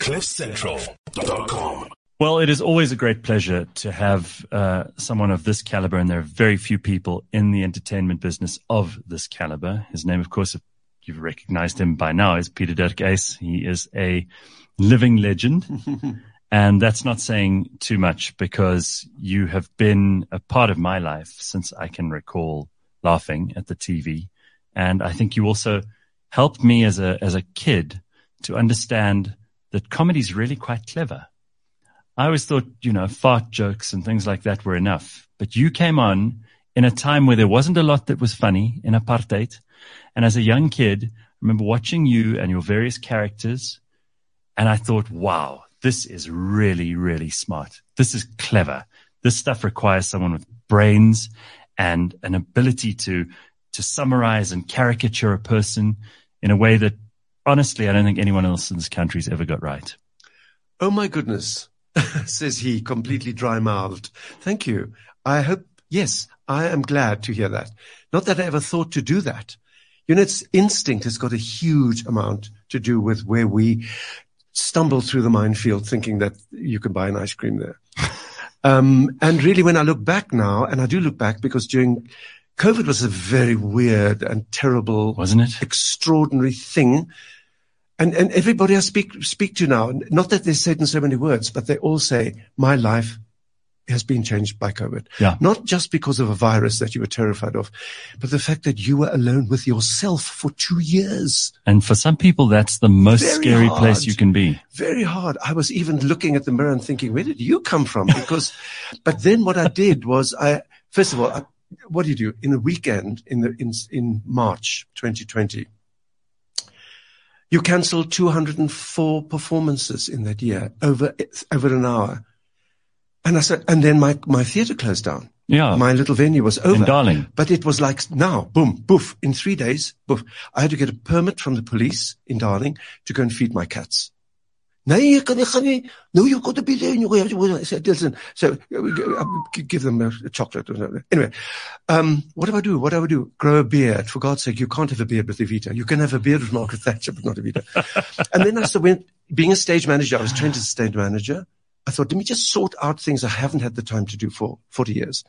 CliffCentral.com. Well, it is always a great pleasure to have uh, someone of this caliber, and there are very few people in the entertainment business of this caliber. His name, of course, if you've recognized him by now, is Pieter-Dirk Uys. He is a living legend. and that's not saying too much because you have been a part of my life since I can recall laughing at the TV. And I think you also helped me as a, as a kid to understand that comedy is really quite clever. I always thought, you know, fart jokes and things like that were enough. But you came on in a time where there wasn't a lot that was funny in apartheid. And as a young kid, I remember watching you and your various characters. And I thought, wow, this is really, really smart. This is clever. This stuff requires someone with brains and an ability to, to summarize and caricature a person in a way that honestly, I don't think anyone else in this country's ever got right. Oh my goodness. says he, completely dry mouthed. Thank you. I hope, yes, I am glad to hear that. Not that I ever thought to do that. You know, it's instinct has got a huge amount to do with where we stumble through the minefield thinking that you can buy an ice cream there. um, and really when I look back now, and I do look back because during COVID was a very weird and terrible, wasn't it? Extraordinary thing and, and everybody I speak, speak to now, not that they say it in so many words, but they all say, my life has been changed by COVID. Yeah. Not just because of a virus that you were terrified of, but the fact that you were alone with yourself for two years. And for some people, that's the most Very scary hard. place you can be. Very hard. I was even looking at the mirror and thinking, where did you come from? Because, but then what I did was I, first of all, I, what do you do in a weekend in the, in, in March 2020? You cancelled 204 performances in that year over, over an hour. And I said, and then my, my theater closed down. Yeah. My little venue was over. In Darling. But it was like now, boom, boof, in three days, boof. I had to get a permit from the police in Darling to go and feed my cats. Nee, jy kan nie gaan nie. No, you've got to be there. You have to, said, listen. So give them a, chocolate. Anyway, um, what do I do? What do I do? Grow a beard. For God's sake, you can't have a beard with Evita. You can have a beard with Margaret Thatcher, but not Evita. and then I started, went, being a stage manager, I was trained as a stage manager. I thought, let me just sort out things I haven't had the time to do for 40 years.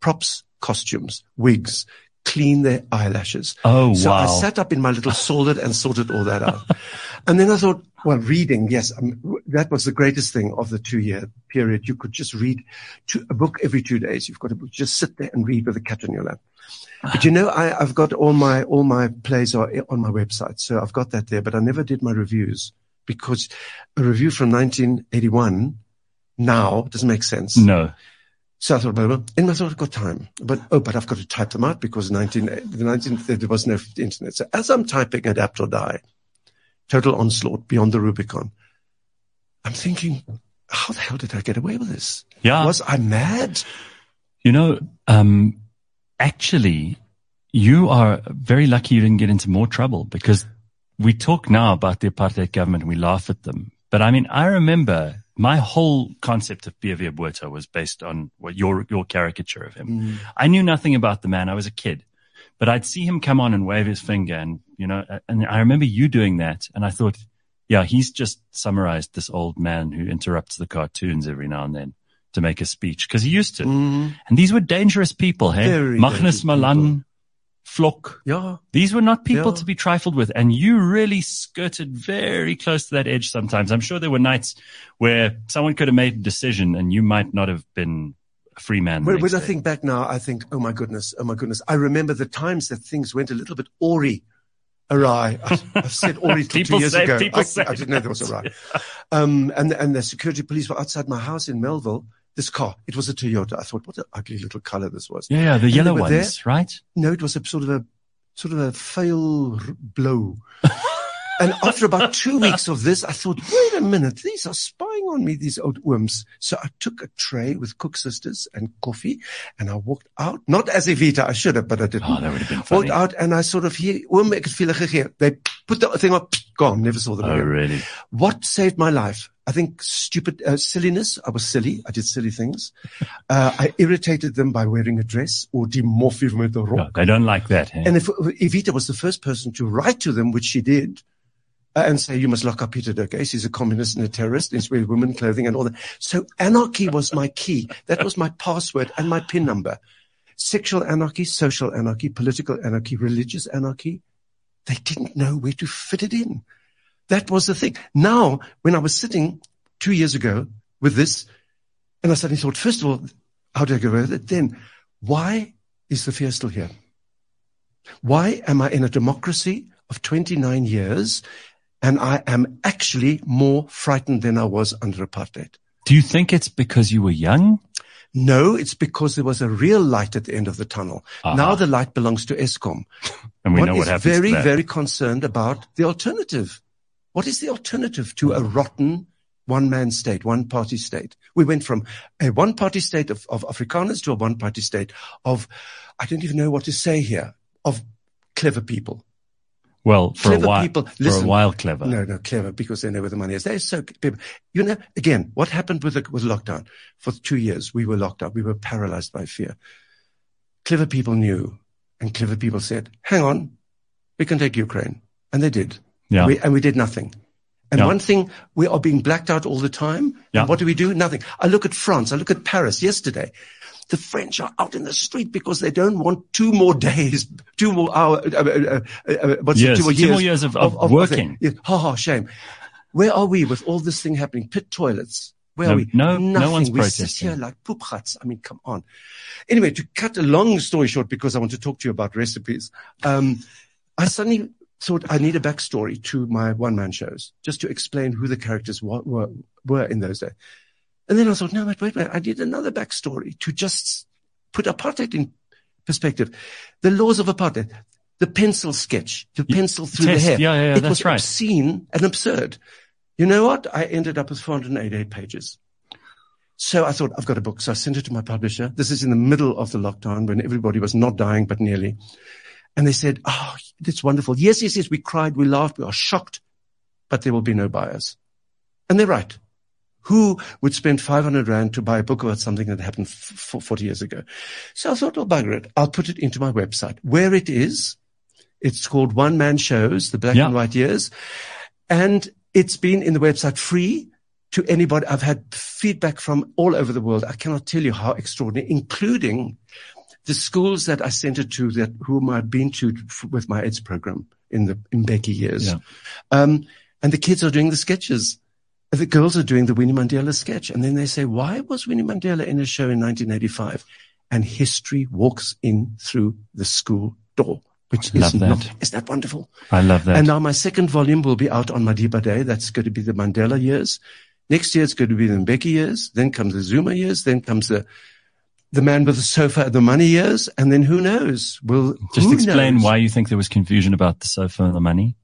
Props, costumes, wigs, clean their eyelashes. Oh, so wow. I sat up in my little solid and sorted all that out. and then I thought, well, reading, yes, um, that was the greatest thing of the two year period. You could just read two, a book every two days. You've got to just sit there and read with a cat on your lap. But you know, I, I've got all my, all my plays are on my website. So I've got that there, but I never did my reviews because a review from 1981 now doesn't make sense. No. So I thought, well, and I thought time, but oh, but I've got to type them out because 19, the 19, there was no internet. So as I'm typing Adapt or Die, Total Onslaught, Beyond the Rubicon, I'm thinking, how the hell did I get away with this? Yeah. Was I mad? You know, um, actually, you are very lucky you didn't get into more trouble because we talk now about the apartheid government and we laugh at them. But I mean, I remember my whole concept of P.W. Botha was based on what your, your caricature of him. Mm. I knew nothing about the man. I was a kid, but I'd see him come on and wave his finger and, you know, and I remember you doing that. And I thought, yeah, he's just summarized this old man who interrupts the cartoons every now and then to make a speech because he used to. Mm. And these were dangerous people, hey? Very Magnus Malan, Vlok. Yeah. These were not people Yeah. to be trifled with. And you really skirted very close to that edge sometimes. I'm sure there were nights where someone could have made a decision and you might not have been a free man. When, when I think back now, I think, oh my goodness, oh my goodness. I remember the times that things went a little bit awry, awry. I, I've said awry two years say- ago. people I, I didn't know there was awry. Um, and, and the security police were outside my house in Melville. This car, it was a Toyota. I thought, what an ugly little color this was. yeah, yeah, the And yellow ones, there. right? No, it was a sort of a, sort of a fail r- blow. and after about two weeks of this, I thought, wait a minute, these are spying on me, these old worms. So I took a tray with koeksisters and coffee and I walked out, not as Evita, I should have, but I didn't. Oh, that would have been funny. Walked out and I sort of hear, oom, ek het vir julle gegee. They put the thing up, gone, never saw them Oh, again. really? What saved my life? I think stupid uh, silliness. I was silly. I did silly things. Uh, I irritated them by wearing a dress or demorphium with a rock. No, they don't like that. Hey? And if Evita was the first person to write to them, which she did, uh, and say, you must lock up Peter de He's a communist and a terrorist. He's wearing women clothing and all that. So anarchy was my key. That was my password and my pin number. Sexual anarchy, social anarchy, political anarchy, religious anarchy. They didn't know where to fit it in. That was the thing. Now, when I was sitting two years ago with this, and I suddenly thought, first of all, how do I get go with it? Then, why is the fear still here? Why am I in a democracy of 29 years and I am actually more frightened than I was under apartheid? Do you think it's because you were young? No, it's because there was a real light at the end of the tunnel. Uh-huh. Now the light belongs to Eskom. And we One know what happens. very, very concerned about the alternative. What is the alternative to a rotten one man state, one party state? We went from a one party state of, of Afrikaners to a one party state of, I don't even know what to say here, of clever people. well, for clever a while, people- for a while, clever. No, no, clever because they know where the money is. They're so clever. You know, again, what happened with the, with lockdown? For two years, we were locked up. We were paralyzed by fear. Clever people knew and clever people said, hang on, we can take Ukraine. And they did. Yeah. We, and we did nothing. And Yeah. one thing, we are being blacked out all the time. Yeah. And what do we do? Nothing. I look at France. I look at Paris yesterday. The French are out in the street because they don't want two more days, two more hours, uh, uh, uh, uh, what's Years. it, two more Two years, more years of- of working. yeah, ha ha, shame. Where are we with all this thing happening? Pit toilets. Where No- are we? no- no Nothing. one's we protesting. sit here like poop huts. I mean, come on. Anyway, to cut a long story short, because I want to talk to you about recipes, um, I suddenly thought I need a backstory to my one-man shows, just to explain who the characters were, were, were in those days. And then I thought, no, wait, wait, wait. I need another backstory to just put apartheid in perspective. The laws of apartheid, the pencil sketch, the pencil through test. the hair. Yeah, yeah, yeah, it that's was right. obscene and absurd. You know what? I ended up with 488 pages. So I thought, I've got a book. So I sent it to my publisher. This is in the middle of the lockdown when everybody was not dying, but nearly. And they said, Oh, that's wonderful. Yes, yes, yes. We cried. We laughed. We are shocked, but there will be no buyers. And they're right. Who would spend 500 rand to buy a book about something that happened f- f- 40 years ago? So I thought, well, bugger it. I'll put it into my website. Where it is, it's called One Man Shows, the black Yeah. and white years. And it's been in the website free to anybody. I've had feedback from all over the world. I cannot tell you how extraordinary, including the schools that I sent it to that whom I've been to f- with my AIDS program in the Mbeki years. Yeah. Um, and the kids are doing the sketches. The girls are doing the Winnie Mandela sketch. And then they say, why was Winnie Mandela in a show in 1985? And history walks in through the school door, which is that. not, isn't that wonderful? I love that. And now my second volume will be out on Madiba Day. That's going to be the Mandela years. Next year it's going to be the Mbeki years. Then comes the Zuma years. Then comes the the man with the sofa and the money years. And then who knows? Will Just explain knows? why you think there was confusion about the sofa and the money.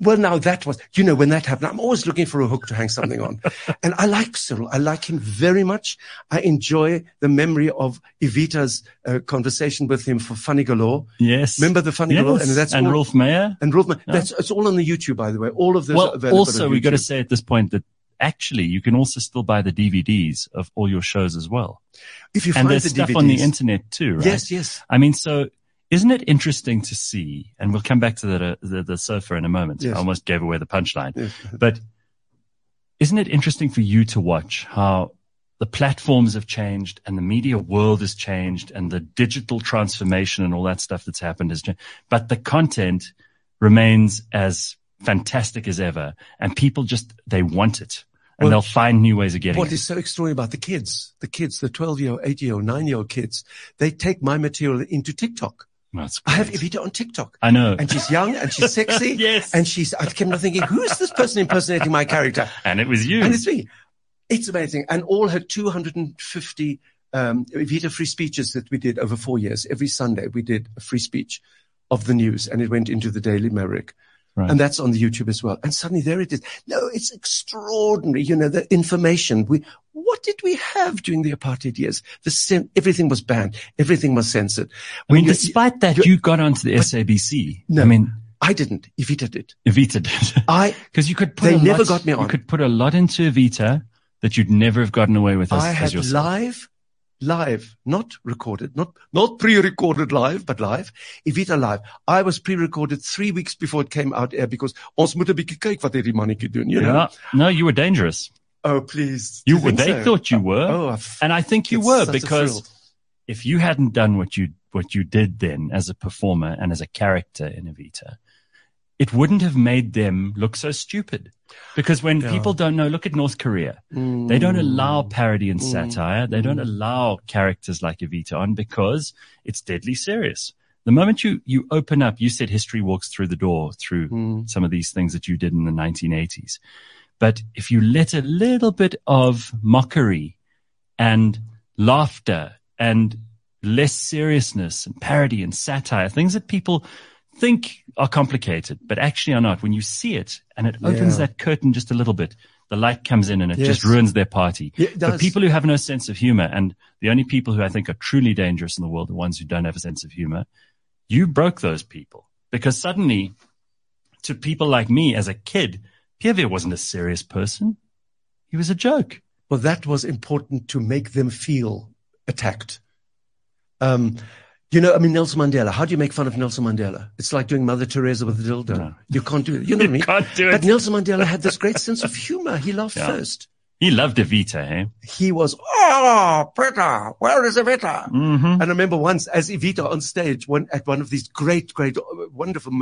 Well, now that was, you know, when that happened, I'm always looking for a hook to hang something on. and I like Cyril. I like him very much. I enjoy the memory of Evita's uh, conversation with him for Funigalore. Yes. Remember the Funny yes. Galore? And that's and all, Roelf Meyer. and Rolf, that's, it's all on the YouTube, by the way. All of those are Well, available also we've got to say at this point that actually you can also still buy the DVDs of all your shows as well. if you And find there's the stuff DVDs, on the internet too, right? Yes, yes. I mean, so isn't it interesting to see, and we'll come back to uh, the, the, the sofa in a moment. Yes. I almost gave away the punchline, yes. but isn't it interesting for you to watch how the platforms have changed and the media world has changed and the digital transformation and all that stuff that's happened has changed, but the content remains as fantastic as ever and people just, they want it and Well, they'll find new ways of getting What it. is so extraordinary about the kids, the kids, the 12 year old, 8 year old, 9 year old kids, they take my material into TikTok. That's I have great. Evita on TikTok. I know. And she's young and she's sexy. Yes. And she's, I kept on thinking, who is this person impersonating my character? And it was you. And it's me. It's amazing. And all her 250 um, Evita free speeches that we did over four years, every Sunday we did a free speech of the news and it went into the Daily Maverick. Right. And that's on the YouTube as well. And suddenly there it is. No, it's extraordinary. You know, the information. We, what did we have during the apartheid years? The everything was banned. Everything was censored. I mean, despite that, you got onto the SABC. No. I mean, I didn't. Evita did. Evita did. I, Because you could put They a never lot, got me on. You could put a lot into Evita that you'd never have gotten away with as, I had live, live, not recorded, not, not pre-recorded live, but live. Evita live. I was pre-recorded three weeks before it came out air because ons moet 'n bietjie kyk wat hierdie mannetjie doen, you know. Yeah. No, you were dangerous. Oh, please. You Do were, they so? thought you oh, were. Oh, I've- and I think you were because if you hadn't done what you what you did then as a performer and as a character in Evita, it wouldn't have made them look so stupid. Because when Yeah. people don't know, look at North Korea. They don't mm. allow parody and mm. satire. They don't mm. allow characters like Evita on because it's deadly serious. The moment you, you open up, you said history walks through the door through Mm. some of these things that you did in the 1980s. But if you let a little bit of mockery and laughter and less seriousness and parody and satire, things that people think are complicated, but actually are not. When you see it and it opens Yeah. that curtain just a little bit, the light comes in and it just ruins their party. For people who have no sense of humor and the only people who I think are truly dangerous in the world are ones who don't have a sense of humor. You broke those people because suddenly to people like me as a kid, Pierre wasn't a serious person. He was a joke. Well, that was important to make them feel attacked. Um, you know, I mean, Nelson Mandela. How do you make fun of Nelson Mandela? It's like doing Mother Teresa with a dildo. No. You can't do it. You know what I mean? can't do it. But Nelson Mandela had this great sense of humor. He laughed Yeah. first. He loved Evita, hey? He was, oh, Peter, where is Evita? Mm-hmm. And I remember once as Evita on stage, one, at one of these great, great, wonderful,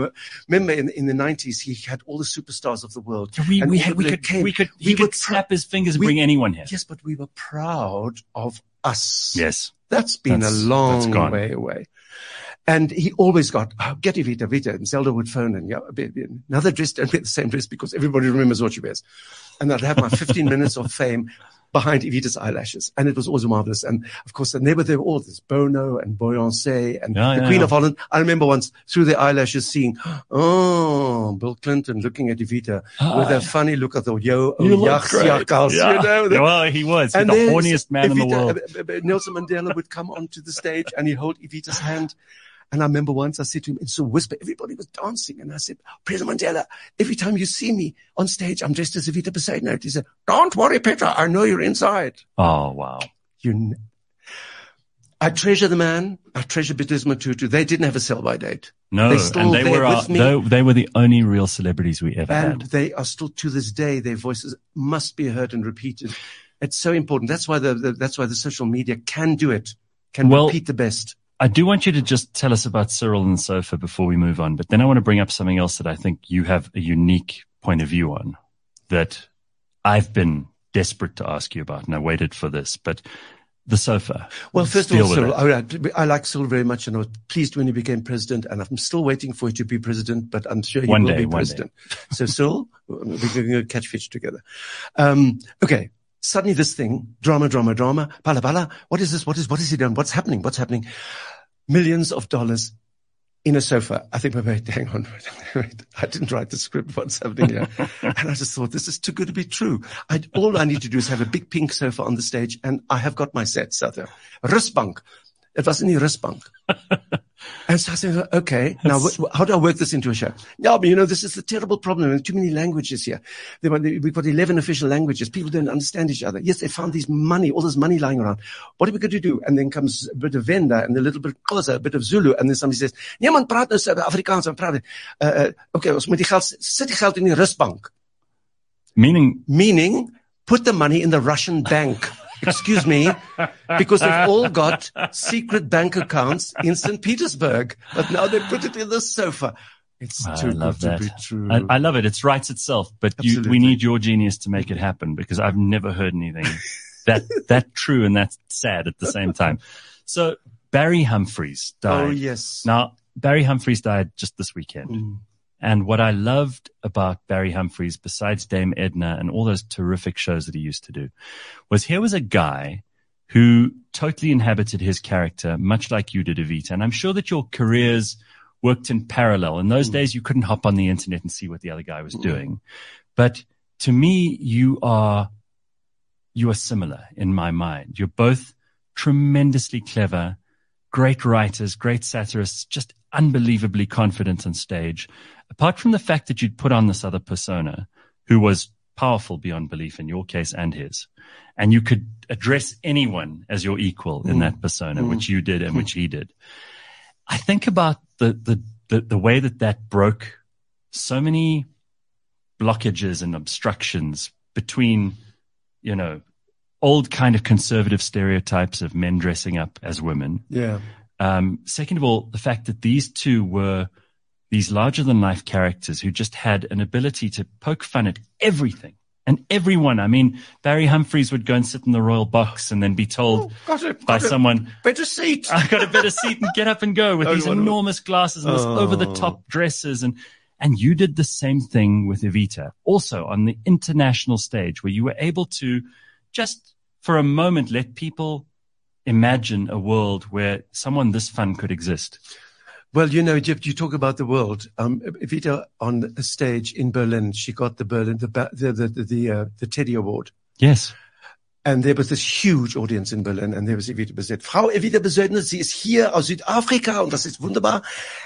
remember in, in the nineties, he had all the superstars of the world. We, And we, had, we could, came. we could, We he were could snap his fingers and we- bring anyone here. Yes, but we were proud of us. Yes. That's been That's- a long way away. And he always got, oh, get Evita, Vita. And Zelda would phone and, yeah, another dress, don't wear the same dress because everybody remembers what she wears. And I'd have my 15 minutes of fame behind Evita's eyelashes. And it was always marvelous. And of course, and they were there all this Bono and Beyoncé and Yeah, the yeah, Queen yeah. of Holland. I remember once through their eyelashes seeing, oh, Bill Clinton looking at Evita with a funny look at the yo, oh, yuck, great. Yeah. you know, the- well, he was. the horniest man in the world. uh, uh, uh, Nelson Mandela would come onto the stage and he'd hold Evita's hand. And I remember once I said to him, it's a whisper, everybody was dancing. And I said, President Mandela, every time you see me on stage, I'm dressed as Evita Bezuidenhout. He said, don't worry, Peter. I know you're inside. Oh, wow. You, I treasure the man. I treasure Bidisma Tutu. They didn't have a sell by date. No, and they were our, uh, they, they were the only real celebrities we ever And had. they are still to this day, their voices must be heard and repeated. It's so important. That's why the, the that's why the social media can do it, can Well- repeat the best. I do want you to just tell us about Cyril and the sofa before we move on, but then I want to bring up something else that I think you have a unique point of view on that I've been desperate to ask you about, and I waited for this, but the sofa. Well, Let's first of all, Cyril. I, I like Cyril very much, and I was pleased when he became president. And I'm still waiting for you to be president, but I'm sure he One will day, be one president. So, Cyril, we're going to catch fish together. Um, okay. Suddenly, this thing, drama, drama, drama, bala, bala. What is this? What is what is he done? What's happening? What's happening? Millions of dollars in a sofa. I think, wait, wait, hang on. I didn't write the script. What's happening here? and I just thought, this is too good to be true. I, all I need to do is have a big pink sofa on the stage and I have got my sets out there. It was in the Rusbank. and so I said, okay, now wh- how do I work this into a show? Yeah, but you know, this is the terrible problem. There are too many languages here. There were- We've got 11 official languages. People don't understand each other. Yes, they found these money, all this money lying around. What are we going to do? And then comes a bit of Venda and a little bit of Xhosa, a bit of Zulu. And then somebody says, niemand praat nou Afrikaans, ons praat. Uh, uh, okay, ons moet die geld, sit die geld in die Rusbank. Meaning, Meaning, put the money in the Russian bank. Excuse me, because they've all got secret bank accounts in St. Petersburg, but now they put it in the sofa. It's I too love good that. to be true. I, I love it. It writes itself, but you, we need your genius to make it happen because I've never heard anything that, that true and that sad at the same time. So Barry Humphries died. oh yes. Now, Barry Humphries died just this weekend. Mm. And what I loved about Barry Humphries, besides Dame Edna and all those terrific shows that he used to do, was here was a guy who totally inhabited his character, much like you did, Evita. And I'm sure that your careers worked in parallel. In those mm. days, you couldn't hop on the internet and see what the other guy was mm. doing. But to me, you are, you are similar in my mind. You're both tremendously clever, great writers, great satirists, just unbelievably confident on stage. Apart from the fact that you'd put on this other persona who was powerful beyond belief in your case and his. And you could address anyone as your equal in mm. that persona, which mm. you did and mm. which he did. I think about the, the, the, the way that that broke so many blockages and obstructions between, you know, old kind of conservative stereotypes of men dressing up as women. Yeah. Um, second of all, the fact that these two were these larger than life characters who just had an ability to poke fun at everything and everyone. I mean, Barry Humphries would go and sit in the royal box and then be told Oh, it, by someone, Better seat. I got a better seat and get up and go with Oh, these enormous glasses and this Oh. over the top dresses. And, and you did the same thing with Evita also on the international stage where you were able to just for a moment let people imagine a world where someone this fun could exist. Well, you know, Jeff, you talk about the world. Um, Evita on a stage in Berlin, she got the Berlin, the, the, the, the, the, uh, the Teddy Award. Yes. And there was this huge audience in Berlin and there was Evita Bezet. Frau Evita Bezet, sie ist hier aus Südafrika und das ist wunderbar.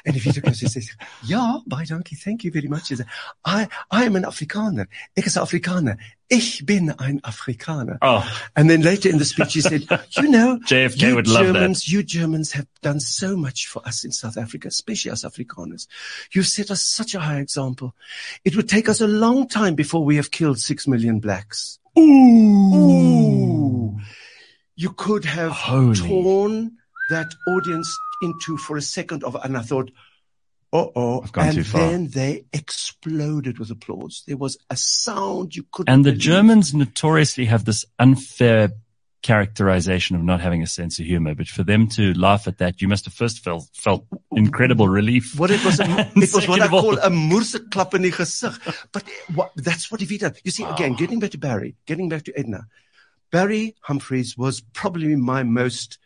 And Evita says, ja, by donkey, thank you very much. She said, I, I am an Afrikaner. Ich is Afrikaner. Ich bin ein Afrikaner. Oh, And then later in the speech, she said, you know, JFK you would love that. Germans, you Germans have done so much for us in South Africa, especially us Afrikaners. You've set us such a high example. It would take us a long time before we have killed six million blacks. Ooh. You could have Holy. torn that audience into for a second of, and I thought, uh oh. And too far. then they exploded with applause. There was a sound you couldn't and the believe. Germans notoriously have this unfair characterization of not having a sense of humor. But for them to laugh at that, you must have first felt, felt incredible relief. What it was, a, it was what I all- call a moerseklap in die gezicht. But what, that's what Evita, you see, again, ah. getting back to Barry, getting back to Edna, Barry Humphries was probably my most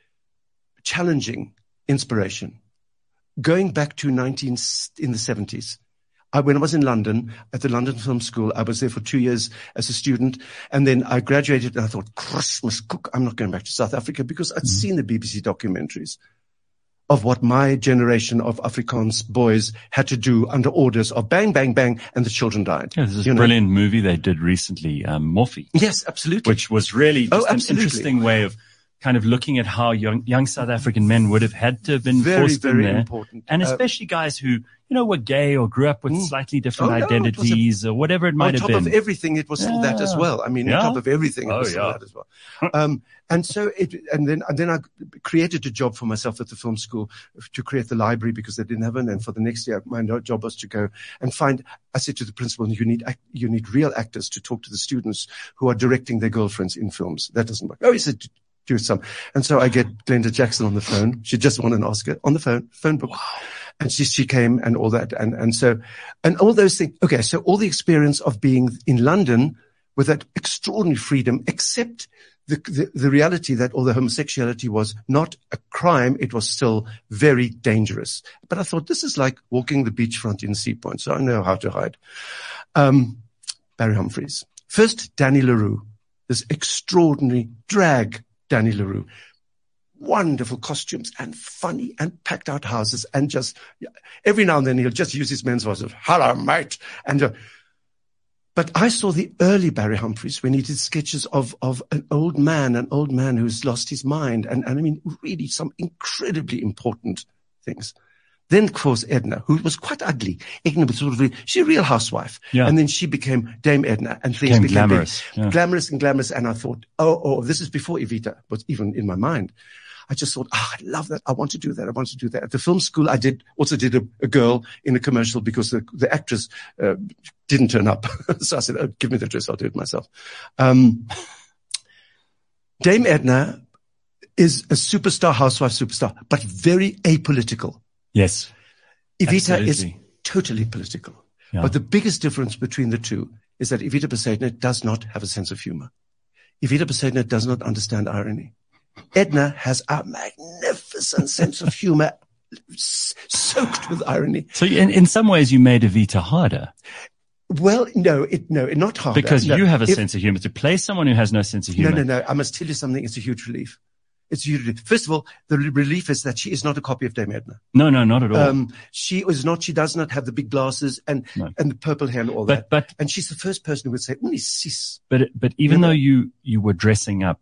challenging inspiration. Going back to 19, in the 70s. I, when I was in London at the London Film School, I was there for two years as a student. And then I graduated and I thought, Christmas cook, I'm not going back to South Africa because I'd seen the BBC documentaries of what my generation of Afrikaans boys had to do under orders of bang, bang, bang, and the children died. Yeah, this You know? brilliant movie they did recently, um, Moffie, Yes, absolutely. which was really Oh, an interesting way of kind of looking at how young, young South African men would have had to have been very, forced very in there. important. And Uh, especially guys who, you know, were gay or grew up with Mm. slightly different Oh, no, it a- identities or whatever it might have been. On top of everything, it was still that as well. I mean, Yeah. on top of everything, it Oh, was still yeah. that as well. Um, and so it, and then, and then I created a job for myself at the film school to create the library because they didn't have one. And for the next year, my job was to go and find, I said to the principal, you need, you need real actors to talk to the students who are directing their girlfriends in films. That doesn't work. Oh, he said, do some. And so I get Glenda Jackson on the phone. She just won an Oscar on the phone, phone book. And she, she came and all that. And, and so, and all those things. Okay. So all the experience of being in London with that extraordinary freedom, except the, the, the reality that although homosexuality was not a crime, it was still very dangerous. But I thought this is like walking the beachfront in Sea Point. So I know how to hide. Um, Barry Humphries. First, Danny LaRue, this extraordinary drag Danny LaRue. Wonderful costumes and funny and packed out houses and just every now and then he'll just use his men's voice of hello mate and uh, but I saw the early Barry Humphries when he did sketches of, of an old man, an old man who's lost his mind. And, and I mean, really some incredibly important things. Then, of course, Edna, who was quite ugly. Edna was sort of, she's a real housewife. Yeah. And then she became Dame Edna and things Became became, glamorous, yeah. Glamorous and glamorous. And I thought, oh, oh, this is before Evita was even in my mind. I just thought, ah, I love that. I want to do that. I want to do that. At the film school, I did also did a, a girl in a commercial because the, the actress uh, didn't turn up. so I said, oh, give me the dress. I'll do it myself. Um, Dame Edna is a superstar, housewife superstar, but very apolitical. Yes. Evita is totally political. Yeah. But the biggest difference between the two is that Evita Bezuidenhout does not have a sense of humor. Evita Bezuidenhout does not understand irony. Edna has a magnificent sense of humor soaked with irony. So in, in some ways you made Evita harder Well, no, it, no, not harder. because No, you have a if- sense of humor. To play someone who has no sense of humor. No, no, no. I must tell you something. It's a huge relief. It's you. First of all, the relief is that she is not a copy of Dame Edna. No, no, not at all. Um, she is not. She does not have the big glasses and No. and the purple hair and all but, that. but, And she's the first person who would say, "Mm, sis." but, but even though you, you were dressing up,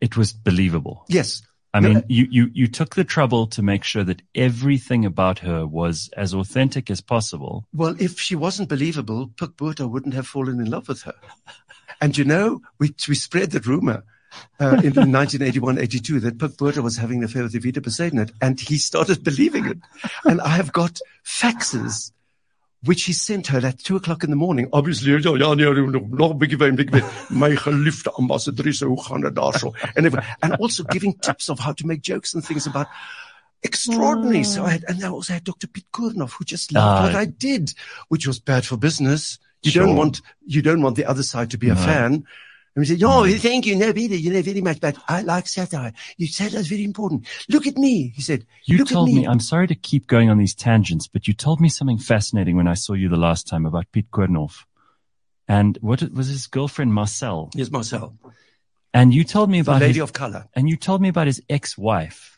it was believable. Yes, I No, mean, you, you, you took the trouble to make sure that everything about her was as authentic as possible. Well, if she wasn't believable, Pik Botha wouldn't have fallen in love with her. And you know, we, we spread the rumor uh, in 1981, 82 that Pik Botha was having an affair with Evita Bezuidenhout and he started believing it. And I have got faxes which he sent her at two o'clock in the morning. Obviously, ja, ja, nee, nog een bietjie wyn, bietjie wyn. My geliefde ambassadrice, hoe gaan dit daarso? And, also giving tips of how to make jokes and things about extraordinary. So I had, and I also had Dr. Pete Koornhof, who just loved Ah. what I did, which was bad for business. You Sure. don't want, you don't want the other side to be a No. fan. And we said, oh, mm. thank you, no, Peter, you know very much, but I like satire. You satire is very important. Look at me, he said. You told at me, I'm sorry to keep going on these tangents, but you told me something fascinating when I saw you the last time about Pete Koornhof. And what was his girlfriend Marcel? Yes, Marcel, And you told me the about lady his, of color. and you told me about his ex-wife.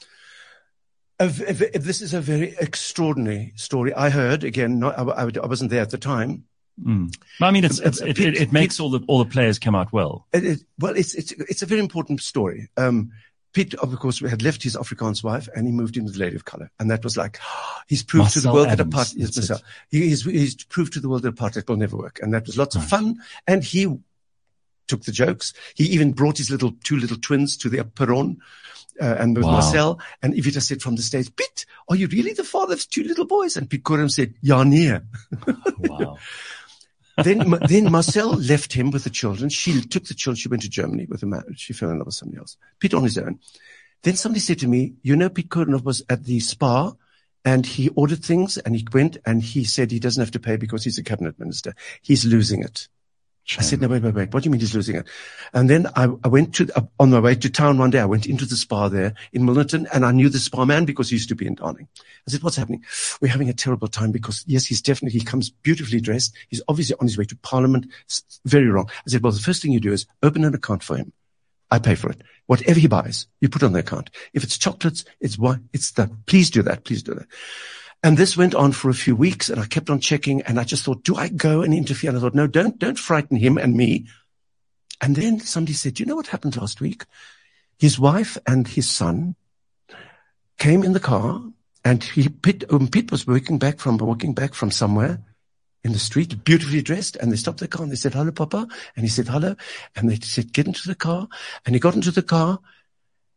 V- a v- this is a very extraordinary story. I heard again. Not, I, I wasn't there at the time. Mm. I mean, it's, it's, it, it, it makes all the, all the players come out well. It, well, it's it's it's a very important story. Um, Pete, of course, had left his Afrikaans wife and he moved in with a lady of color, and that was like he's proved to the world Adams, that apartheid. Yes, Marcel. He, he's he's proved to the world that apartheid will never work, and that was lots of fun. And he took the jokes. He even brought his little two little twins to the perron. Uh, and with Wow. Marcel and Evita said from the stage, Pete, are you really the father of two little boys? And Pete Kurum said, Ja, nee. Wow. then, then Marcel left him with the children. She took the children. She went to Germany with a man. She fell in love with somebody else. Pete on his own. Then somebody said to me, you know, Pete Koornhof was at the spa and he ordered things and he went and he said he doesn't have to pay because he's a cabinet minister. He's losing it. I said, no, wait, wait, wait. What do you mean he's losing it? And then I, I went to, uh, on my way to town one day, I went into the spa there in Milnerton and I knew the spa man because he used to be in Darling. I said, what's happening? We're having a terrible time because yes, he's definitely, he comes beautifully dressed. He's obviously on his way to parliament. It's very wrong. I said, well, the first thing you do is open an account for him. I pay for it. Whatever he buys, you put on the account. If it's chocolates, it's wine, it's that. Please do that. Please do that. And this went on for a few weeks and I kept on checking and I just thought, do I go and interfere? And I thought, no, don't, don't frighten him and me. And then somebody said, you know what happened last week? His wife and his son came in the car and he, Pete, um, Pete was walking back from, walking back from somewhere in the street, beautifully dressed. And they stopped the car and they said, hello, Papa. And he said, hello. And they said, get into the car. And he got into the car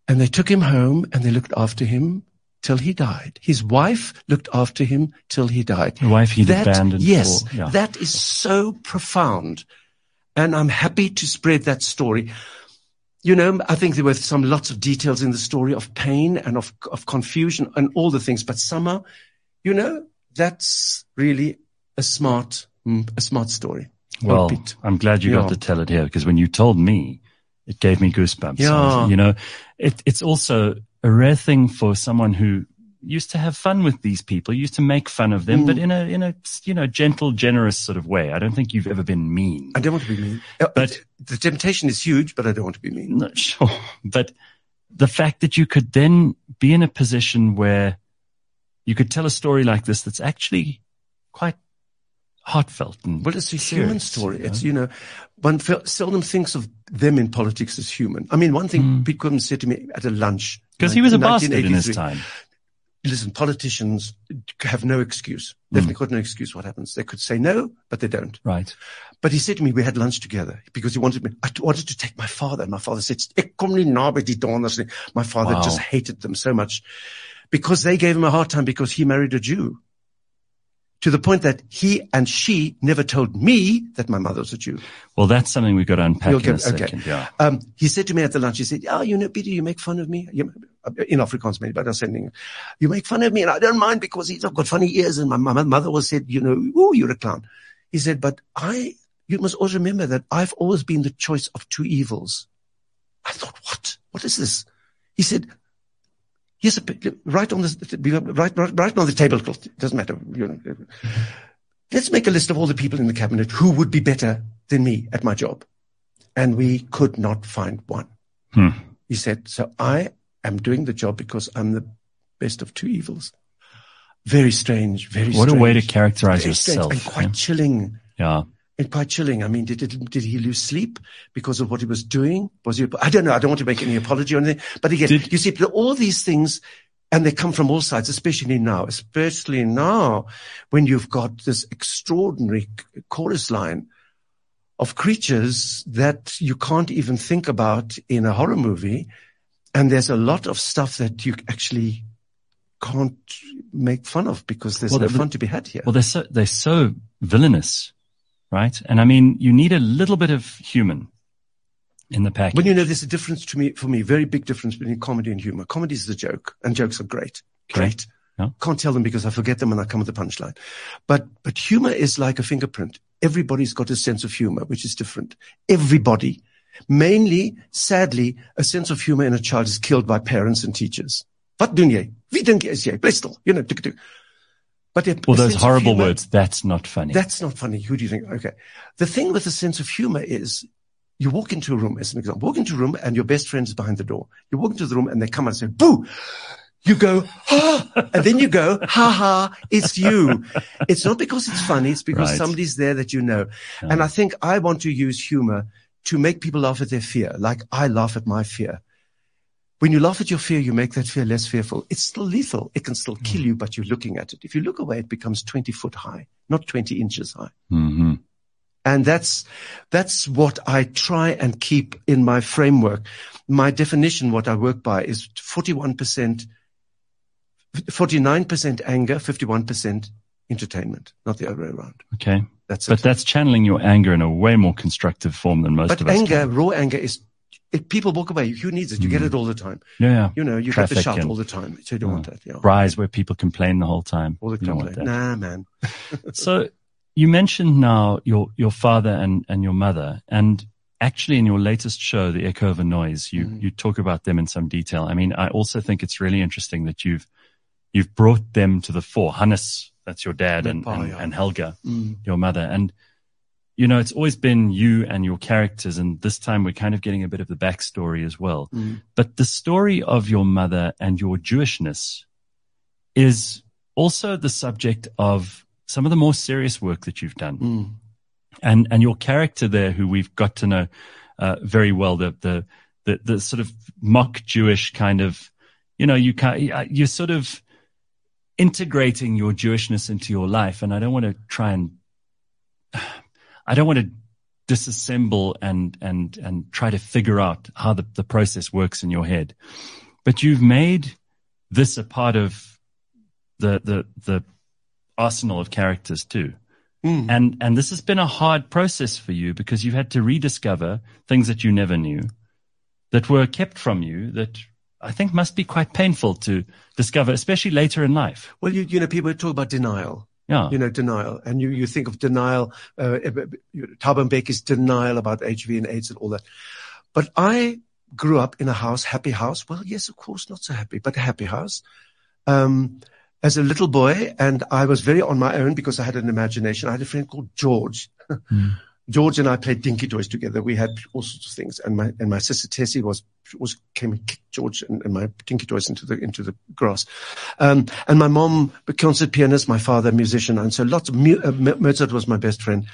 and they took him home and they looked after him till he died. His wife looked after him till he died. The wife That, abandoned. yes, for, yeah. that is so profound. And I'm happy to spread that story. You know, I think there were some lots of details in the story of pain and of, of confusion and all the things, but somehow, you know, that's really a smart, mm, a smart story. Well, Pete. I'm glad you Yeah. got to tell it here because when you told me, it gave me goosebumps. Yeah. You know, it, it's also a rare thing for someone who used to have fun with these people, used to make fun of them, Mm. but in a, in a, you know, gentle, generous sort of way. I don't think you've ever been mean. I don't want to be mean. Uh, But- the temptation is huge, but I don't want to be mean. Not sure. But the fact that you could then be in a position where you could tell a story like this that's actually quite heartfelt and Well, it's a human story. you know? It's, you know, one seldom thinks of them in politics as human. I mean, one thing Mm. Pete said to me at a lunch. Because he was a bastard in his time. Listen, politicians have no excuse. They've mm. got no excuse what happens. They could say no, but they don't. Right. But he said to me, we had lunch together because he wanted me, I wanted to take my father. And my father said, "Ek kom nie na by die donors nie." my father Wow. just hated them so much because they gave him a hard time because he married a Jew to the point that he and she never told me that my mother was a Jew. Well, that's something we've got to unpack in a get- okay. second. Yeah. Um, he said to me at the lunch, he said, oh, you know, Peter, you make fun of me. You, in Afrikaans, maybe, but I was saying, you make fun of me and I don't mind because he's got funny ears. And my, my mother was said, you know, oh, you're a clown. He said, but I, you must always remember that I've always been the choice of two evils. I thought, what? What is this? He said, a, right on the, right, right, right on the tablecloth. It doesn't matter. Let's make a list of all the people in the cabinet who would be better than me at my job. And we could not find one. Hmm. He said, so I am doing the job because I'm the best of two evils. Very strange, very What strange. a way to characterize yourself. and quite chilling. yeah. And quite chilling. I mean, did, did, did he lose sleep because of what he was doing? Was he, I don't know. I don't want to make any apology or anything, but again, Did- you see, all these things, and they come from all sides, especially now, especially now when you've got this extraordinary chorus line of creatures that you can't even think about in a horror movie. And there's a lot of stuff that you actually can't make fun of because there's Well, no fun to be had here. Well, they're so, they're so villainous, right? And I mean, you need a little bit of human in the package. But you know, there's a difference to me, for me, very big difference between comedy and humor. Comedy is the joke, and jokes are great. Great. Yeah. Can't tell them because I forget them when I come with the punchline. But, but humor is like a fingerprint. Everybody's got a sense of humor, which is different. Everybody. Mainly, sadly, a sense of humor in a child is killed by parents and teachers. Wat doen jy? Wie dink jy is jy? Bly stil. You know, tuk, tuk. But All those horrible humor- words. That's not funny. that's not funny. Who do you think? Okay. The thing with a sense of humor is you walk into a room, as an example, walk into a room and your best friend is behind the door. You walk into the room and they come and say, boo! You go, ah, and then you go, ha ha, it's you. It's not because it's funny. It's because Right. somebody's there that you know. And I think I want to use humor to make people laugh at their fear. Like I laugh at my fear. When you laugh at your fear, you make that fear less fearful. It's still lethal. It can still kill you, but you're looking at it. If you look away, it becomes 20 foot high, not 20 inches high. hmm And that's, that's what I try and keep in my framework. My definition, what I work by is 41%, 49% anger, 51% entertainment, not the other way around. Okay. That's But it. that's channeling your anger in a way more constructive form than most But of us. But anger, can. raw anger is, if people walk away, who needs it? You get it all the time. Yeah. You know, you get Traffic the shout all the time. So you don't want that. Yeah. Rise where people complain the whole time. All the You don't want complaint. that. Nah, man. So you mentioned now your, your father and, and your mother and actually in your latest show, The Echo of a Noise, you, Mhm. you talk about them in some detail. I mean, I also think it's really interesting that you've, you've brought them to the fore. Hannes, that's your dad and, and, and Helga, Mm. your mother. And, you know, it's always been you and your characters. And this time we're kind of getting a bit of the backstory as well. Mm. But the story of your mother and your Jewishness is also the subject of some of the more serious work that you've done. Mm. And, and your character there, who we've got to know, uh, very well, the, the, the, the sort of mock Jewish kind of, you know, you can you're sort of integrating your Jewishness into your life. And I don't want to try and, I don't want to disassemble and, and, and try to figure out how the, the process works in your head. But you've made this a part of the, the, the arsenal of characters too. Mm. And, and this has been a hard process for you because you've had to rediscover things that you never knew that were kept from you that I think must be quite painful to discover, especially later in life. Well, you, you know, people talk about denial. Yeah. you know, denial. And you, you think of denial, uh, Mbeki's denial about HIV and AIDS and all that. But I grew up in a house, happy house. Well, yes, of course, not so happy, but a happy house. Um, as a little boy, and I was very on my own because I had an imagination. I had a friend called George. Mm. George and I played dinky toys together. We had all sorts of things, and my and my sister Tessie was was came and kicked George and, and my dinky toys into the into the grass. Um, and my mom, a concert pianist, my father, musician, and so lots of uh, Mozart was my best friend.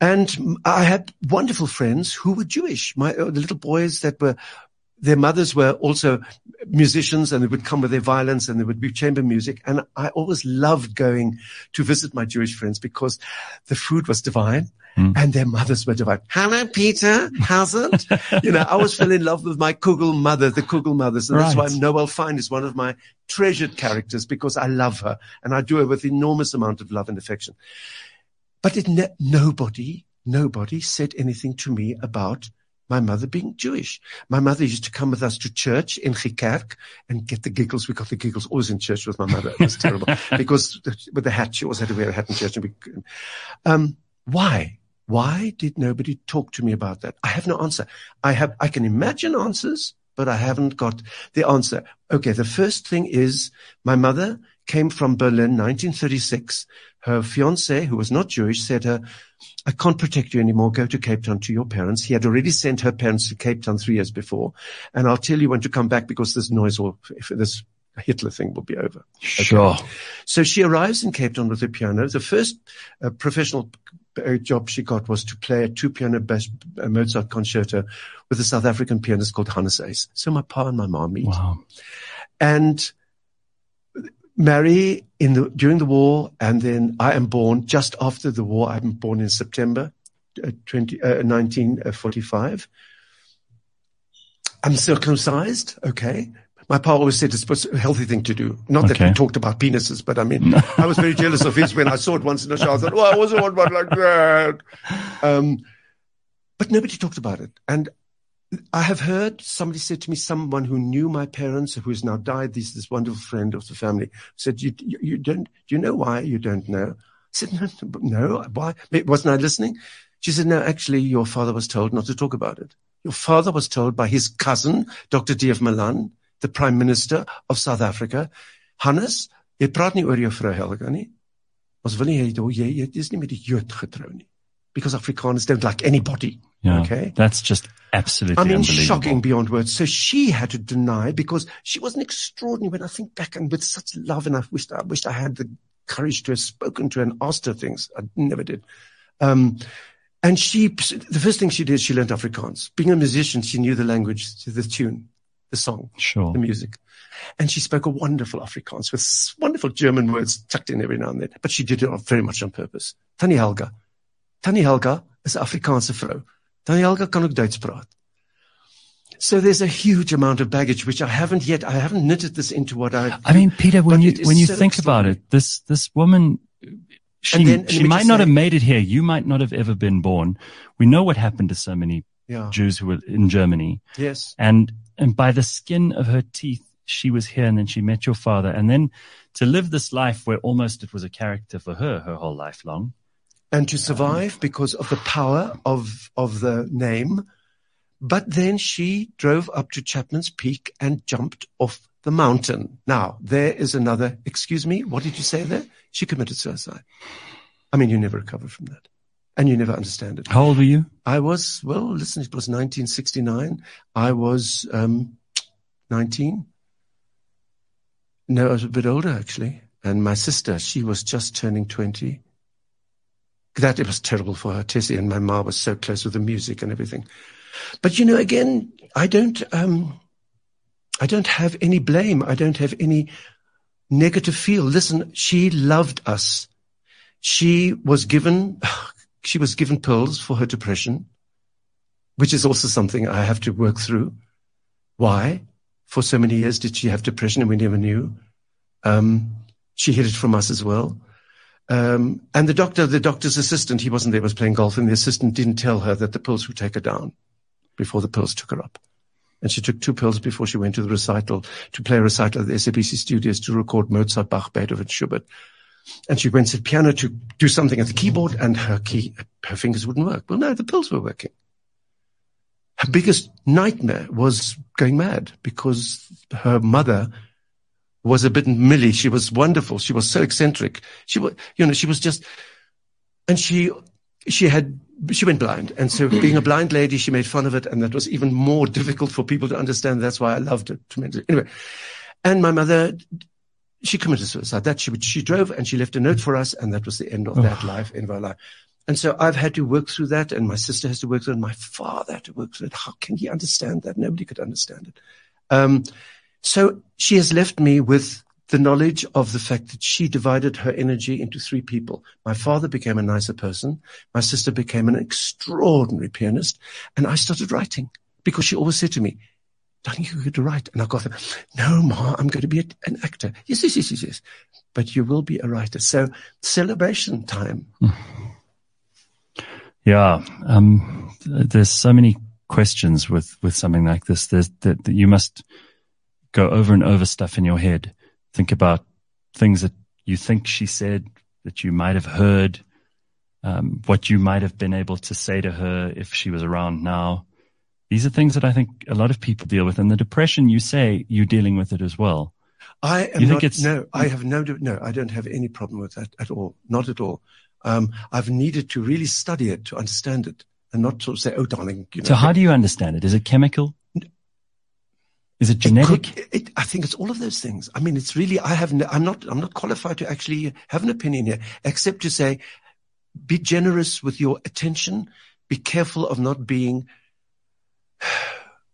And I had wonderful friends who were Jewish. My uh, the little boys that were their mothers were also musicians and they would come with their violins and there would be chamber music. And I always loved going to visit my Jewish friends because the food was divine Mm. and their mothers were divine. Hello, Peter. How's it? you know, I always fell in love with my Kugel mother, the Kugel mothers. And that's why Right. Nowell Fine is one of my treasured characters because I love her and I do her with enormous amount of love and affection. But it ne- nobody, nobody said anything to me about my mother being Jewish. My mother used to come with us to church in Gikerk and get the giggles. We got the giggles always in church with my mother. It was terrible because with the hat, she always had to wear a hat in church. And we, um, why? Why did nobody talk to me about that? I have no answer. I have, I can imagine answers, but I haven't got the answer. Okay. The first thing is my mother came from Berlin, 1936. Her fiance, who was not Jewish, said to her, I can't protect you anymore. Go to Cape Town to your parents. He had already sent her parents to Cape Town three years before. And I'll tell you when to come back because this noise or this Hitler thing will be over. Sure. So she arrives in Cape Town with a piano. The first uh, professional uh, job she got was to play a two piano bass, uh, Mozart concerto with a South African pianist called Hannes Uys. So my pa and my mom meet. Wow. And marry in the, during the war. And then I am born just after the war. I'm born in September uh, 20, uh, 1945. I'm circumcised. Okay. My pa always said it's a healthy thing to do. Not that Okay. we talked about penises, but I mean, I was very jealous of his when I saw it once in the shower. I thought, oh, I wasn't want one like that. Um, but nobody talked about it. And I have heard somebody said to me, someone who knew my parents, who has now died, this, this wonderful friend of the family, said, you, you, you don't, do you know why you don't know? I said, no, no, why? Wasn't I listening? She said, no, actually, your father was told not to talk about it. Your father was told by his cousin, Dr. D.F. Malan, the Prime Minister of South Africa, Hannes, praat nie oor jou vrou Helga nie. Ons wil nie hê jy jy is nie met die Jood getrou nie. Because Afrikaners don't like anybody. Yeah. Okay. That's just absolutely I mean, shocking beyond words. So she had to deny because she was an extraordinary. When I think back and with such love, and I wished I wished I had the courage to have spoken to her and asked her things. I never did. Um, and she, the first thing she did, she learned Afrikaans. Being a musician, she knew the language, the tune, the song, Sure. the music. And she spoke a wonderful Afrikaans with wonderful German words tucked in every now and then. But she did it very much on purpose. Tannie Helga. Tannie Helga is 'n Afrikaanse vrou. Tannie Helga kan ook Duits praat. So there's a huge amount of baggage which I haven't yet, I haven't knitted this into what I. I mean, Peter, when you when you so think about it, this this woman, she And then- and she might not say- have made it here. You might not have ever been born. We know what happened to so many yeah. Jews who were in Germany, Yes. and and by the skin of her teeth, she was here, and then she met your father, and then to live this life where almost it was a character for her her whole life long. And to survive because of the power of of the name. But then she drove up to Chapman's Peak and jumped off the mountain. Now there is another. Excuse me, what did you say there? She committed suicide. I mean, you never recover from that, and you never understand it. How old were you? I was well. Listen, it was 1969. I was um, 19. No, I was a bit older actually, and my sister, she was just turning 20 that it was terrible for her. Tessie and my ma was so close with the music and everything. But you know, again, I don't, um, I don't have any blame. I don't have any negative feel. Listen, she loved us. She was given, she was given pills for her depression, which is also something I have to work through. Why? For so many years did she have depression and we never knew. Um, she hid it from us as well. Um, and the doctor, the doctor's assistant, he wasn't there, was playing golf, and the assistant didn't tell her that the pills would take her down before the pills took her up. And she took two pills before she went to the recital, to play a recital at the SABC studios to record Mozart, Bach, Beethoven, Schubert. And she went to the piano to do something at the keyboard and her key, her fingers wouldn't work. Well, no, the pills were working. Her biggest nightmare was going mad because her mother was a bit Millie. She was wonderful. She was so eccentric. She was, you know, she was just, and she, she had, she went blind. And so being a blind lady, she made fun of it. And that was even more difficult for people to understand. That's why I loved it tremendously. Anyway, and my mother, she committed suicide. That she, she drove and she left a note for us. And that was the end of that life, end of our life. And so I've had to work through that. And my sister has to work through it. And my father had to work through it. How can he understand that? Nobody could understand it. Um, so she has left me with the knowledge of the fact that she divided her energy into three people. My father became a nicer person. My sister became an extraordinary pianist. And I started writing because she always said to me, don't you go to write? And I got there, no, Ma, I'm going to be a, an actor. Yes, yes, yes, yes, yes. But you will be a writer. So celebration time. Yeah. Um, there's so many questions with, with something like this. There's that, that you must go over and over stuff in your head. Think about things that you think she said that you might have heard, um, what you might have been able to say to her if she was around now. These are things that I think a lot of people deal with. And the depression, you say you're dealing with it as well. I am You not, it's- no, I have no, no, I don't have any problem with that at all. Not at all. Um, I've needed to really study it to understand it and not sort of say, oh, darling, you know. So how do you understand it? Is it chemical? Is it It genetic? could- it- I think it's all of those things. I mean, it's really, I have, no, I'm not, I'm not qualified to actually have an opinion here, except to say, be generous with your attention. Be careful of not being,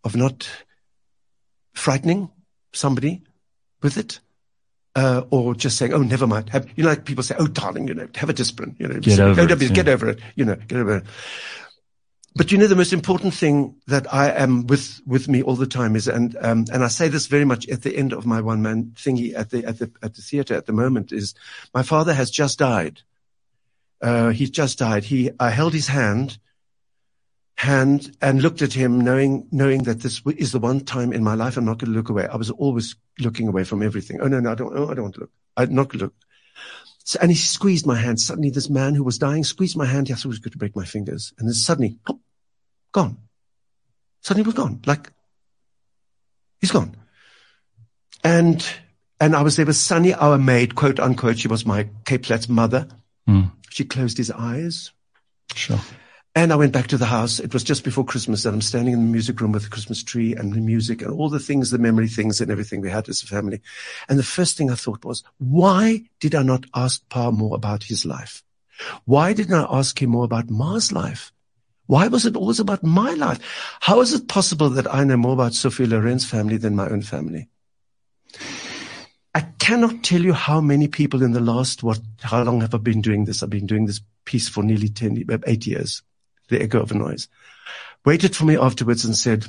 of not frightening somebody with it. Uh, or just saying, "Oh, never mind." Have, you know, like people say, "Oh, darling, you know, have a discipline." You know, Get over "Oh, it, don't yeah. Get over it. You know, get over it. But you know, the most important thing that I am with, with me all the time is, and, um, and I say this very much at the end of my one man thingy at the, at the, at the theater at the moment is my father has just died. Uh, he's just died. He, I held his hand, hand and looked at him knowing, knowing that this is the one time in my life I'm not going to look away. I was always looking away from everything. Oh, no, no, I don't, oh, I don't want to look. I'm not going to look. So, and he squeezed my hand. Suddenly this man who was dying squeezed my hand. I he was going to break my fingers. And then suddenly, pop, gone. Suddenly was gone. Like, he's gone. And, and I was there with Sunny, our maid, quote unquote. She was my Cape Flats mother. Hmm. She closed his eyes. Sure. And I went back to the house. It was just before Christmas and I'm standing in the music room with the Christmas tree and the music and all the things, the memory things and everything we had as a family. And the first thing I thought was, why did I not ask Pa more about his life? Why didn't I ask him more about Ma's life? Why was it always about my life? How is it possible that I know more about Sophia Loren's family than my own family? I cannot tell you how many people in the last, what, how long have I been doing this? I've been doing this piece for nearly 10, uh, eight years. The echo of a noise. Waited for me afterwards and said,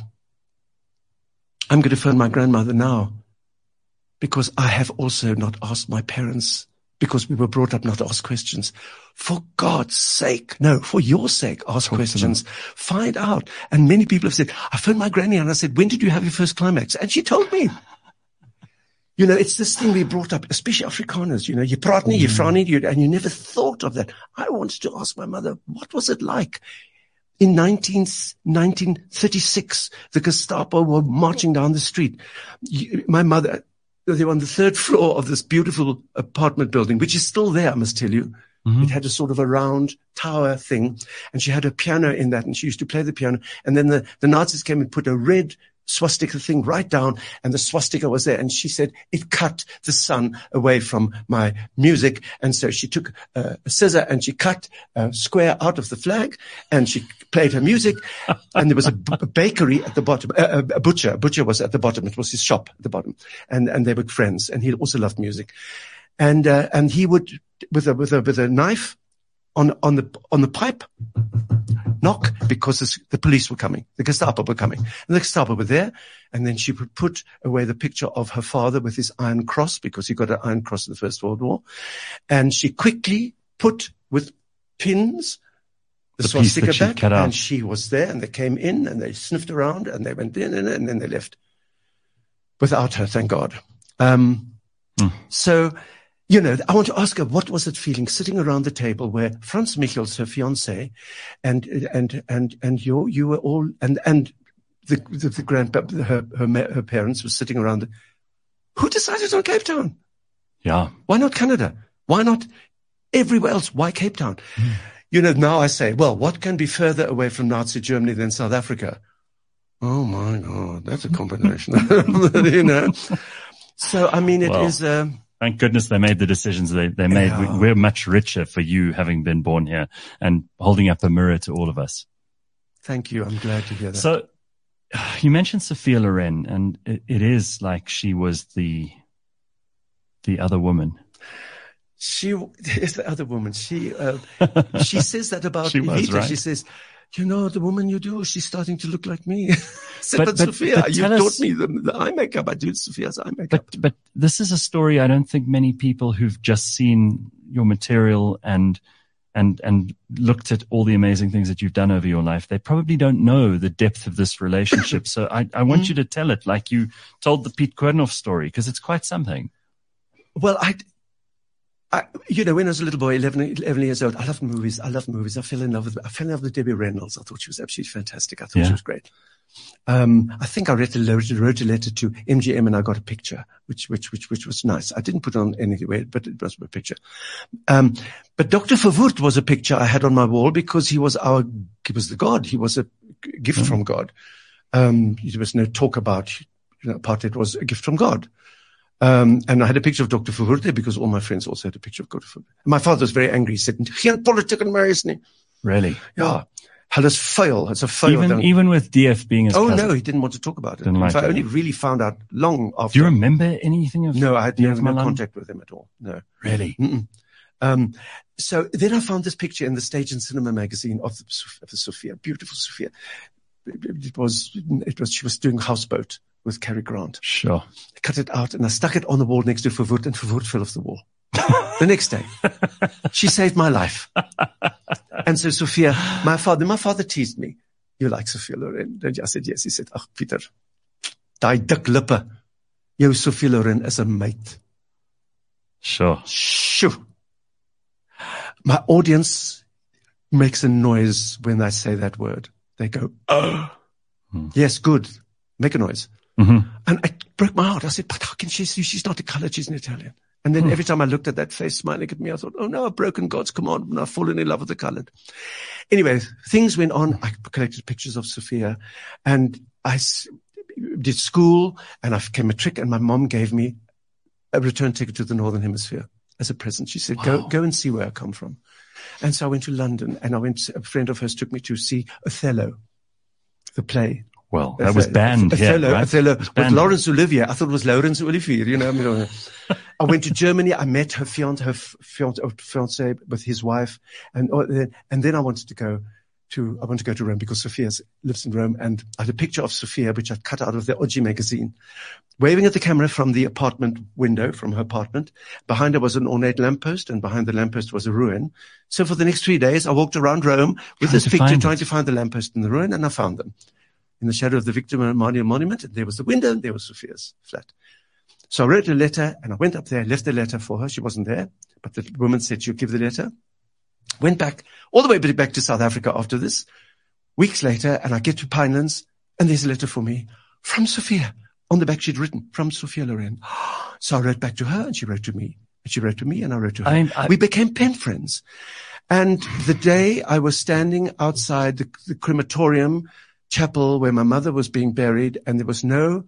I'm going to phone my grandmother now because I have also not asked my parents because we were brought up not to ask questions. For God's sake, no, for your sake, ask Talk questions. Find out. And many people have said, I phoned my granny and I said, when did you have your first climax? And she told me. You know, it's this thing we brought up, especially Afrikaners, you know, you praat nie, you mm-hmm. vra nie, you, and you never thought of that. I wanted to ask my mother, what was it like? In 19, 1936, the Gestapo were marching down the street. My mother, they were on the third floor of this beautiful apartment building, which is still there, I must tell you. Mhm. It had a sort of a round tower thing, and she had a piano in that, and she used to play the piano. And then the, the Nazis came and put a red swastika thing right down, and the swastika was there. And she said it cut the sun away from my music, and so she took uh, a scissor and she cut a square out of the flag, and she played her music. and there was a, b- a bakery at the bottom, uh, a butcher. A butcher was at the bottom. It was his shop at the bottom, and and they were friends. And he also loved music, and uh, and he would with a with a with a knife on on the on the pipe knock because the, the police were coming, the Gestapo were coming, and the Gestapo were there. And then she would put away the picture of her father with his iron cross because he got an iron cross in the First World War, and she quickly put with pins the, The swastika back, cut out. and she was there, and they came in and they sniffed around and they went in and, and then they left without her, thank God. Um, Hmm. So, you know, I want to ask her, what was it feeling sitting around the table where Franz Michels, her fiance, and, and, and, and you, you were all, and, and the, the, the grand, her, her, her parents were sitting around. The, who decided on Cape Town? Yeah. Why not Canada? Why not everywhere else? Why Cape Town? Hmm. You know, now I say, well, what can be further away from Nazi Germany than South Africa? Oh my God, that's a combination, you know. So, I mean, it is. Well, um, Thank goodness they made the decisions they, they made. Yeah. We, we're much richer for you having been born here and holding up a mirror to all of us. thank you. I'm glad to hear that. So you mentioned Sophia Loren and it, it is like she was the, the other woman. she is the other woman. She, uh, she says that about She was, Evita. right? She says, you know, the woman you do, she's starting to look like me. Said, But- but, but- Sophia, but you tell taught us- me the, the eye makeup. I do Sophia's eye makeup. But, but this is a story I don't think many people who've just seen your material and, and, and looked at all the amazing things that you've done over your life, they probably don't know the depth of this relationship. so I, I want mm-hmm. you to tell it like you told the Piet Koornhof story because it's quite something. Well, I, I, you know, when I was a little boy, 11, 11 years old, I loved movies. I loved movies. I fell in love with, I fell in love with Debbie Reynolds. I thought she was absolutely fantastic. I thought Yeah. she was great. Um, I think I wrote a, letter, wrote a letter to MGM and I got a picture, which, which, which, which was nice. I didn't put on anywhere, but it was a picture. Um, but Dr. Verwoerd was a picture I had on my wall because he was our, he was the God. He was a gift from God. Um, there was no talk about, you know, apartheid was a gift from God. Um, and I had a picture of Dr. Verwoerd because all my friends also had a picture of Dr. Verwoerd. My father was very angry. He said, geen politiek in my nie. Really? Yeah. Hulle is fail. It's a fail. Even even with DF being his Oh cousin. no, he didn't want to talk about it. Didn't like I only really found out long after. Do you remember anything of? No, I had DF no, no contact with him at all. No. Really? Mm-mm. Um, so then I found this picture in the Stage and Cinema magazine of the, of the Sophia, beautiful Sophia. It was, it was, she was doing Houseboat with Cary Grant. Sure. I cut it out and I stuck it on the wall next to Verwoerd and Verwoerd fell off the wall. the next day. She saved my life. And so Sophia, my father, my father teased me. You like Sophia Loren? And I said, yes. He said, ach, Peter, die dik lippe. Jou Sophia Loren is a mate. Sure. Shoo. My audience makes a noise when I say that word. They go, oh. Hmm. Yes, good. Make a noise. Hmm And it broke my heart. I said, but how can she, she's not a colored, she's an Italian. And then every time I looked at that face smiling at me, I thought, oh no, I've broken God's command and I've fallen in love with the colored. Anyway, things went on. I collected pictures of Sophia and I did school and I became a trick and my mom gave me a return ticket to the Northern Hemisphere as a present. She said, go, go and see where I come from. And so I went to London and I went, a friend of hers took me to see Othello, the play. Well, that was banned Othello, right? Othello with. Laurence Olivier. I thought it was Laurence Olivier. You know, I, mean, uh, I went to Germany. I met her fiance, her fiance, oh, fiance with his wife, and oh, then and then I wanted to go to I wanted to go to Rome because Sophia lives in Rome, and I had a picture of Sophia which I'd cut out of the Oggi magazine, waving at the camera from the apartment window from her apartment. Behind her was an ornate lamppost, and behind the lamppost was a ruin. So for the next three days, I walked around Rome with Trying this picture, trying to find the lamppost and the ruin, and I found them in the shadow of the Victor Emmanuel Monument. And there was the window, and there was Sophia's flat. So I wrote a letter, and I went up there, left the letter for her. She wasn't there, but the woman said she'd give the letter. Went back all the way back to South Africa after this. Weeks later, and I get to Pinelands, and there's a letter for me from Sophia. On the back, she'd written from Sophia Loren. So I wrote back to her, and she wrote to me. And she wrote to me, and I wrote to her. I, I, We became pen friends. And the day I was standing outside the, the crematorium chapel where my mother was being buried and there was no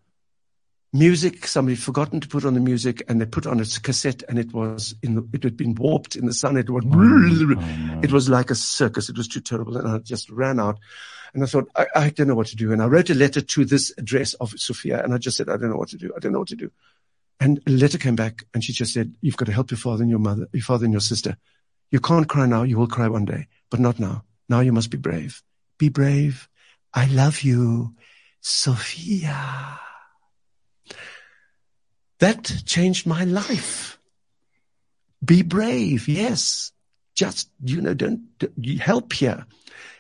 music, somebody forgotten to put on the music and they put on a cassette and it was in the, it had been warped in the sun. It was, oh, no. it was like a circus. It was too terrible. And I just ran out and I thought, I, I don't know what to do. And I wrote a letter to this address of Sophia and I just said, I don't know what to do. I don't know what to do. And a letter came back and she just said, you've got to help your father and your mother, your father and your sister. You can't cry now. You will cry one day, but not now. Now you must be brave. Be brave. I love you, Sophia. That changed my life. Be brave. Yes. Just, you know, don't, don't help here.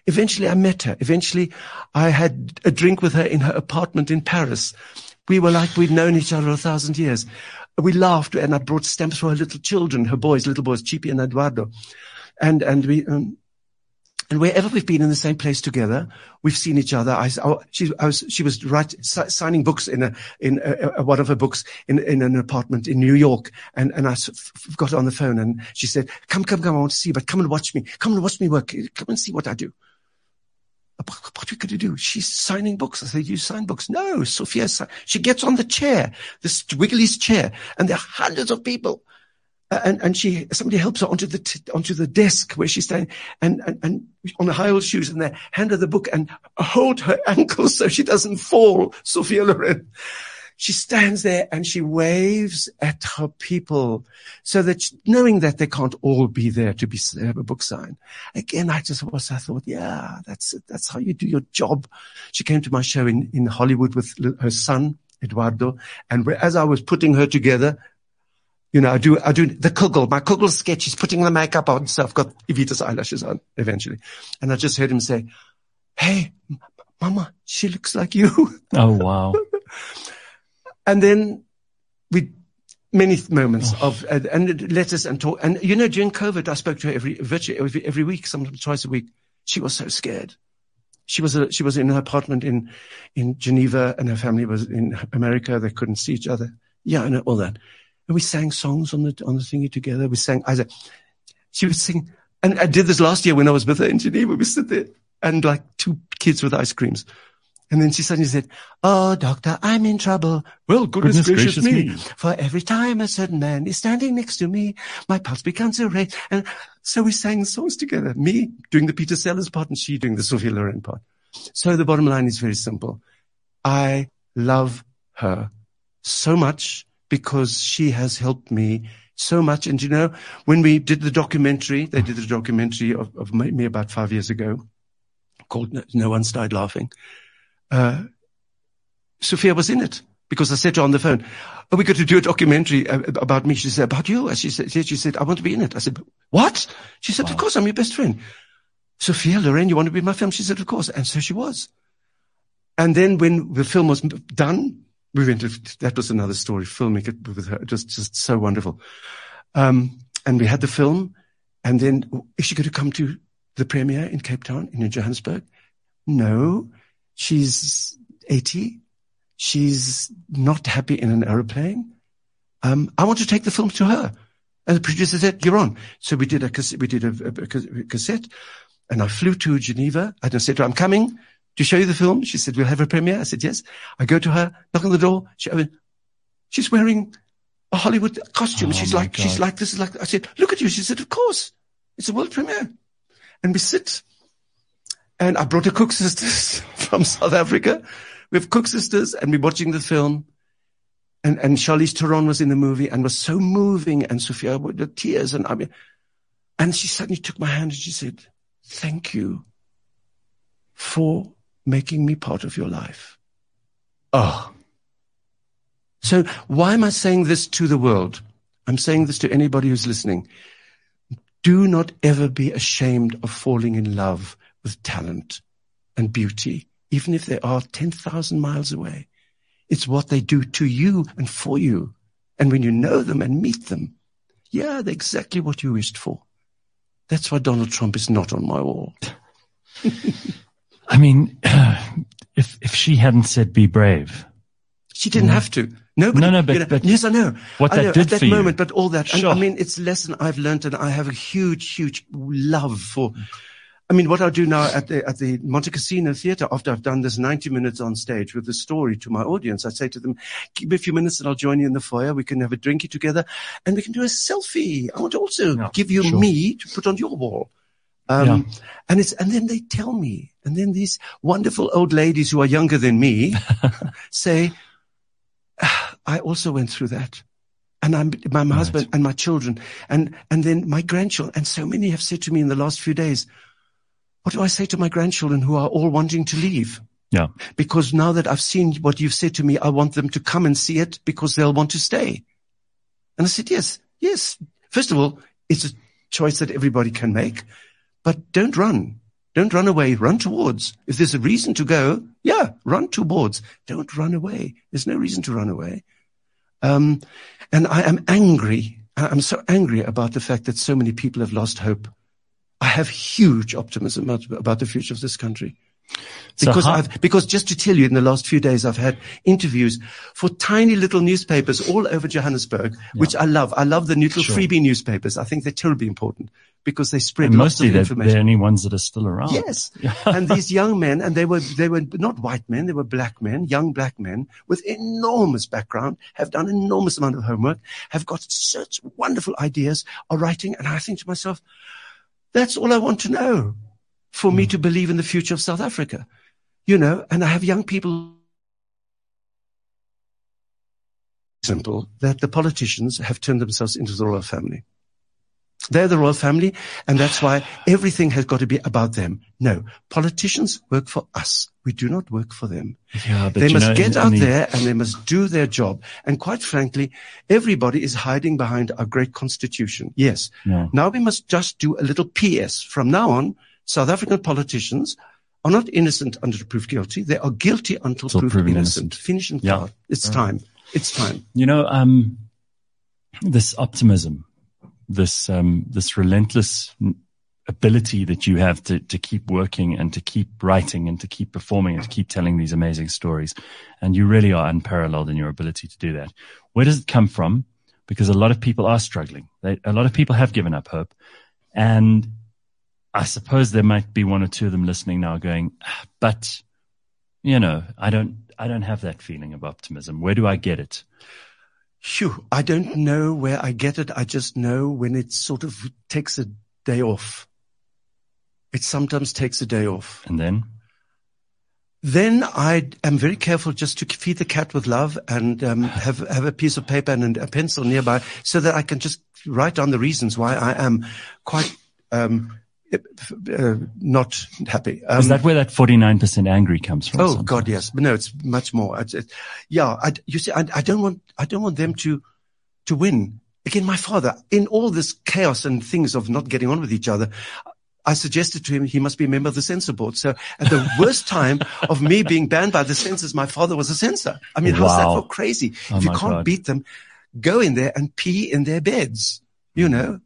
Eventually I met her. Eventually I had a drink with her in her apartment in Paris. We were like we'd known each other a thousand years. We laughed and I brought stamps for her little children, her boys, little boys, Chippy and Eduardo. And, and we, um, and wherever we've been in the same place together, we've seen each other. I, I, she, I was, she was signing books in a, in a, a, one of her books in, in an apartment in New York. And, and I got on the phone and she said, come, come, come, I want to see you, but come and watch me. Come and watch me work. Come and see what I do. What are we going to do? She's signing books. I said, you sign books? No, Sophia, she gets on the chair, this Wiggly's chair, and there are hundreds of people. Uh, and, and she, somebody helps her onto the, t- onto the desk where she's standing and, and, and on the high heel shoes and they hand her the book and hold her ankles so she doesn't fall. Sophia Loren. She stands there and she waves at her people so that she- knowing that they can't all be there to be have a book sign. Again, I just was, I thought, yeah, that's it. That's how you do your job. She came to my show in, in Hollywood with her son, Eduardo. And as I was putting her together, you know, I do, I do the Kugel, my Kugel sketch. He's putting the makeup on. So I've got Evita's eyelashes on eventually. And I just heard him say, Hey, m- mama, she looks like you. oh wow. And then we, many moments of uh, and letters and talk. And you know, during COVID, I spoke to her every virtually every, every week, sometimes twice a week. She was so scared. She was a, she was in her apartment in in Geneva, and her family was in America. They couldn't see each other. Yeah, and all that. And we sang songs on the on the thingy together. We sang. I said, she was singing, and I did this last year when I was with her in Geneva. We sit there and like two kids with ice creams. And then she suddenly said, Oh, doctor, I'm in trouble. Well, goodness, Goodness gracious, gracious me. me. For every time a certain man is standing next to me, my pulse becomes erased. And so we sang songs together. Me doing the Peter Sellers part and she doing the Sophia Loren part. So the bottom line is very simple. I love her so much because she has helped me so much. And you know, when we did the documentary, they did the documentary of, of me about five years ago called No- No One Started Laughing. Uh, Sophia was in it because I said to her on the phone, "Oh, we got to do a documentary uh, about me." She said, "About you?" And she said, "She said I want to be in it." I said, "What?" She said, "Of course, I'm your best friend." Sophia Loren, you want to be in my film? She said, "Of course," and so she was. And then when the film was done, we went. To, that was another story. Filming it with her, it was just so wonderful. Um, and we had the film, and then is she going to come to the premiere in Cape Town in Johannesburg? No, she's 80. She's not happy in an aeroplane. Um, I want to take the film to her. And the producer said, you're on. So we did a, we did a, a- a cassette and I flew to Geneva and I said I'm coming to show you the film. She said, we'll have a premiere. I said, yes. I go to her, knock on the door. She, opened. she's wearing a Hollywood costume. Oh, she's like, she's like, this is like, I said, look at you. She said, of course. It's a world premiere. And we sit and I brought her koeksisters from South Africa. We have koeksisters and we're watching the film. And, and Charlize Theron was in the movie and was so moving and Sophia with the tears and I mean, and she suddenly took my hand and she said, thank you for making me part of your life. Oh. So why am I saying this to the world? I'm saying this to anybody who's listening. Do not ever be ashamed of falling in love with talent and beauty, even if they are 10,000 miles away. It's what they do to you and for you. And when you know them and meet them, yeah, they're exactly what you wished for. That's why Donald Trump is not on my wall. I mean, if if she hadn't said "be brave," She didn't have to. Nobody, No, no, but- you know- but yes, I know. what I that know, did at that for you. moment, but all that. Sure. I mean, it's a lesson I've learned, and I have a huge, huge love for. I mean, what I do now at the at the Montecasino Theatre after I've done this ninety minutes on stage with the story to my audience, I say to them, "Give me a few minutes, and I'll join you in the foyer. We can have a drinky together, and we can do a selfie. I want to also Yeah, give you sure. me to put on your wall." Um, and it's, and then they tell me, and then these wonderful old ladies who are younger than me say, "Ah, I also went through that. And I'm, my Right. husband and my children and, and then my grandchildren. And so many have said to me in the last few days, what do I say to my grandchildren who are all wanting to leave? Yeah. Because now that I've seen what you've said to me, I want them to come and see it because they'll want to stay. And I said, yes, yes. First of all, it's a choice that everybody can make, but don't run. Don't run away. Run towards. If there's a reason to go, yeah, run towards. Don't run away. There's no reason to run away. Um, and I am angry. I'm so angry about the fact that so many people have lost hope. I have huge optimism about, the future of this country. Because how- I've, because just to tell you, in the last few days, I've had interviews for tiny little newspapers all over Johannesburg, which I love. I love the little Sure. freebie newspapers. I think they're terribly important because they spread And lots mostly of information. they're only ones that are still around. Yes. and these young men, and they were, they were not white men, they were black men, young black men with enormous background, have done enormous amount of homework, have got such wonderful ideas, are writing. And I think to myself, that's all I want to know for me hmm. to believe in the future of South Africa. You know, and I have young people simple that the politicians have turned themselves into the royal family. They're the royal family, and that's why everything has got to be about them. No, politicians work for us. We do not work for them. Yeah, but they must know, get out the- there and they must do their job. And quite frankly, everybody is hiding behind our great constitution. Yes. Yeah. Now we must just do a little PS. From now on, South African politicians are not innocent until proved guilty. They are guilty until Till proved proven innocent. innocent. Finish and Yeah. It's time. It's time. You know, um, this optimism, this um, this relentless ability that you have to to keep working and to keep writing and to keep performing and to keep telling these amazing stories, and you really are unparalleled in your ability to do that. Where does it come from? Because a lot of people are struggling. They, a lot of people have given up hope, and I suppose there might be one or two of them listening now, going, ah, "But you know, I don't I don't have that feeling of optimism. Where do I get it?" Phew, I don't know where I get it. I just know when it sort of takes a day off. It sometimes takes a day off. And then? Then I am very careful just to feed the cat with love and um, have have a piece of paper and a pencil nearby so that I can just write down the reasons why I am quite um, uh, not happy. Um, Is that where that 49% angry comes from? Oh sometimes? God, yes. But no, it's much more. It's, it, yeah. I, you see, I, I don't want, I don't want them to, to win. Again, my father, in all this chaos and things of not getting on with each other, I suggested to him he must be a member of the censor board. So at the worst time of me being banned by the censors, my father was a censor. I mean, how's that for crazy? Oh if you can't God. beat them, go in there and pee in their beds. You know,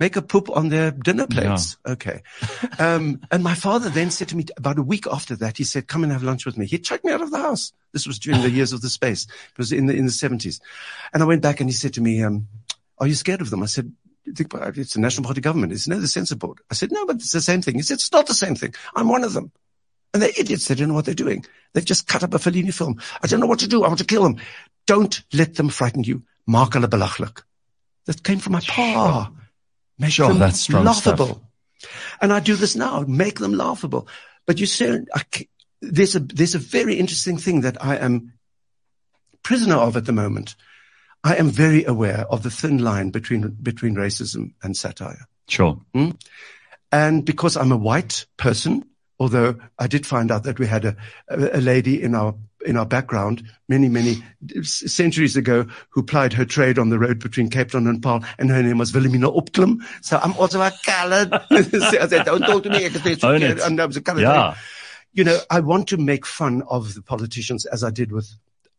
make a poop on their dinner plates. Okay. Um, and my father then said to me about a week after that, he said, come and have lunch with me. He chucked me out of the house. This was during the years of the space. It was in the, in the seventies. And I went back and he said to me, um, are you scared of them? I said, "Think about it. it's the National Party government. It's no, the censor board. I said, no, but it's the same thing. He said, it's not the same thing. I'm one of them. And they're idiots. They don't know what they're doing. They've just cut up a Fellini film. I don't know what to do. I want to kill them. Don't let them frighten you. Hulle belachlik. That came from my pa. Make Sure, them that's strong laughable. stuff. And I do this now. Make them laughable. But you say, I there's a, there's a very interesting thing that I am prisoner of at the moment. I am very aware of the thin line between, between racism and satire. Sure. Hmm? And because I'm a white person, although I did find out that we had a, a, a lady in our in our background many, many centuries ago who plied her trade on the road between Cape Town and Paarl, and her name was Wilhelmina Opklum. So I'm also a colored. I said, don't talk to me. I can Own it. I'm a colored. Yeah. You know, I want to make fun of the politicians as I did with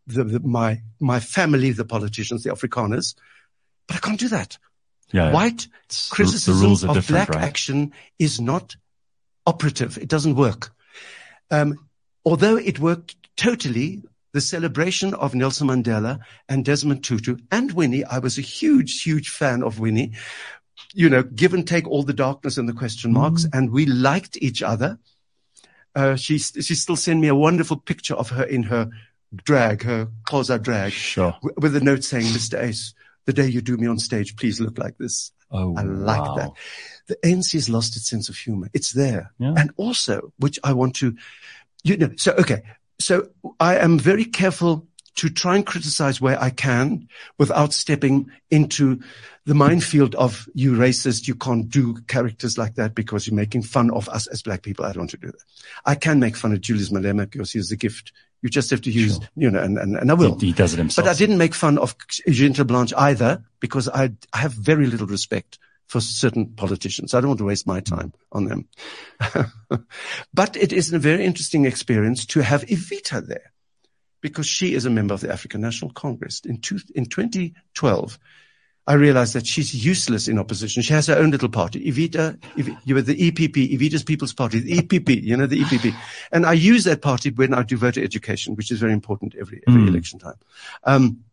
the, the, my my family, the politicians, the Afrikaners, but I can't do that. Yeah. White It's- criticism the rules are of black right? action is not operative. It doesn't work. Um, although it worked totally, the celebration of Nelson Mandela and Desmond Tutu and Winnie, I was a huge, huge fan of Winnie. You know, give and take all the darkness and the question marks, Mm. and we liked each other. Uh, she she still sent me a wonderful picture of her in her drag, her Xhosa drag, Sure. w- with a note saying, "Mr. Uys, the day you do me on stage, please look like this." Oh, I like wow. that. The ANC has lost its sense of humor. It's there. Yeah. And also, which I want to, you know, so, okay. So I am very careful to try and criticize where I can without stepping into the minefield of you racist. You can't do characters like that because you're making fun of us as black people. I don't want to do that. I can make fun of Julius Malema because he's a gift. You just have to use, Sure. you know, and, and, and I will. He, he does it himself. But I didn't make fun of Eugene Blanche either because I, I have very little respect for certain politicians. I don't want to waste my time on them. but it is a very interesting experience to have Evita there because she is a member of the African National Congress. In, two, in 2012, I realized that she's useless in opposition. She has her own little party. Evita, Ev- you were the EPP, Evita's People's Party, the EPP, you know, the EPP. And I use that party when I do voter education, which is very important every, every Mm. election time. Um,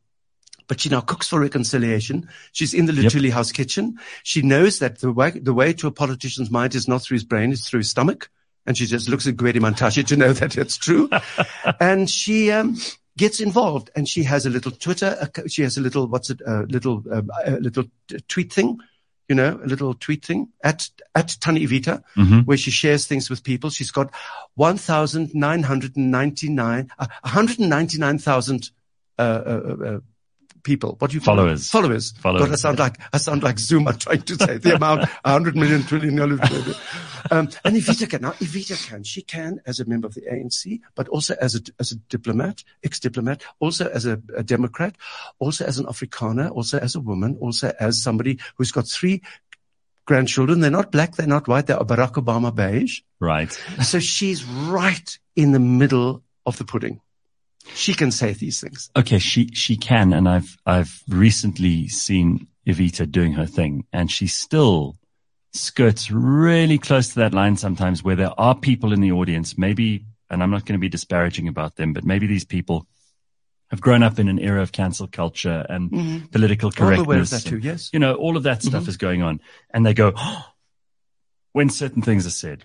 but she now cooks for reconciliation. She's in the Yep. Luthuli House kitchen. She knows that the way, the way to a politician's mind is not through his brain, it's through his stomach. And she just looks at Gwede Mantashe to know that it's true. and she, um, gets involved and she has a little Twitter, she has a little, what's it, a little, um, a little tweet thing, you know, a little tweet thing at, at Tannie Evita Mhm. where she shares things with people. She's got 1,999, uh, 199,000, uh, uh, uh, people. What do you Followers. Followers. Followers, God, I sound like, I sound like Zuma trying to say the amount, 100 million trillion. um, and Evita can, now Evita can, she can as a member of the ANC, but also as a, as a diplomat, ex-diplomat, also as a, a Democrat, also as an Afrikaner, also as a woman, also as somebody who's got three grandchildren. They're not black, they're not white, they're Barack Obama beige. Right. So she's right in the middle of the pudding. She can say these things. Okay, she she can, and I've I've recently seen Evita doing her thing, and she still skirts really close to that line sometimes, where there are people in the audience, maybe, and I'm not going to be disparaging about them, but maybe these people have grown up in an era of cancel culture and Mhm. political I'm aware of correctness. that too, and, yes. You know, all of that stuff Mhm. is going on, and they go when certain things are said.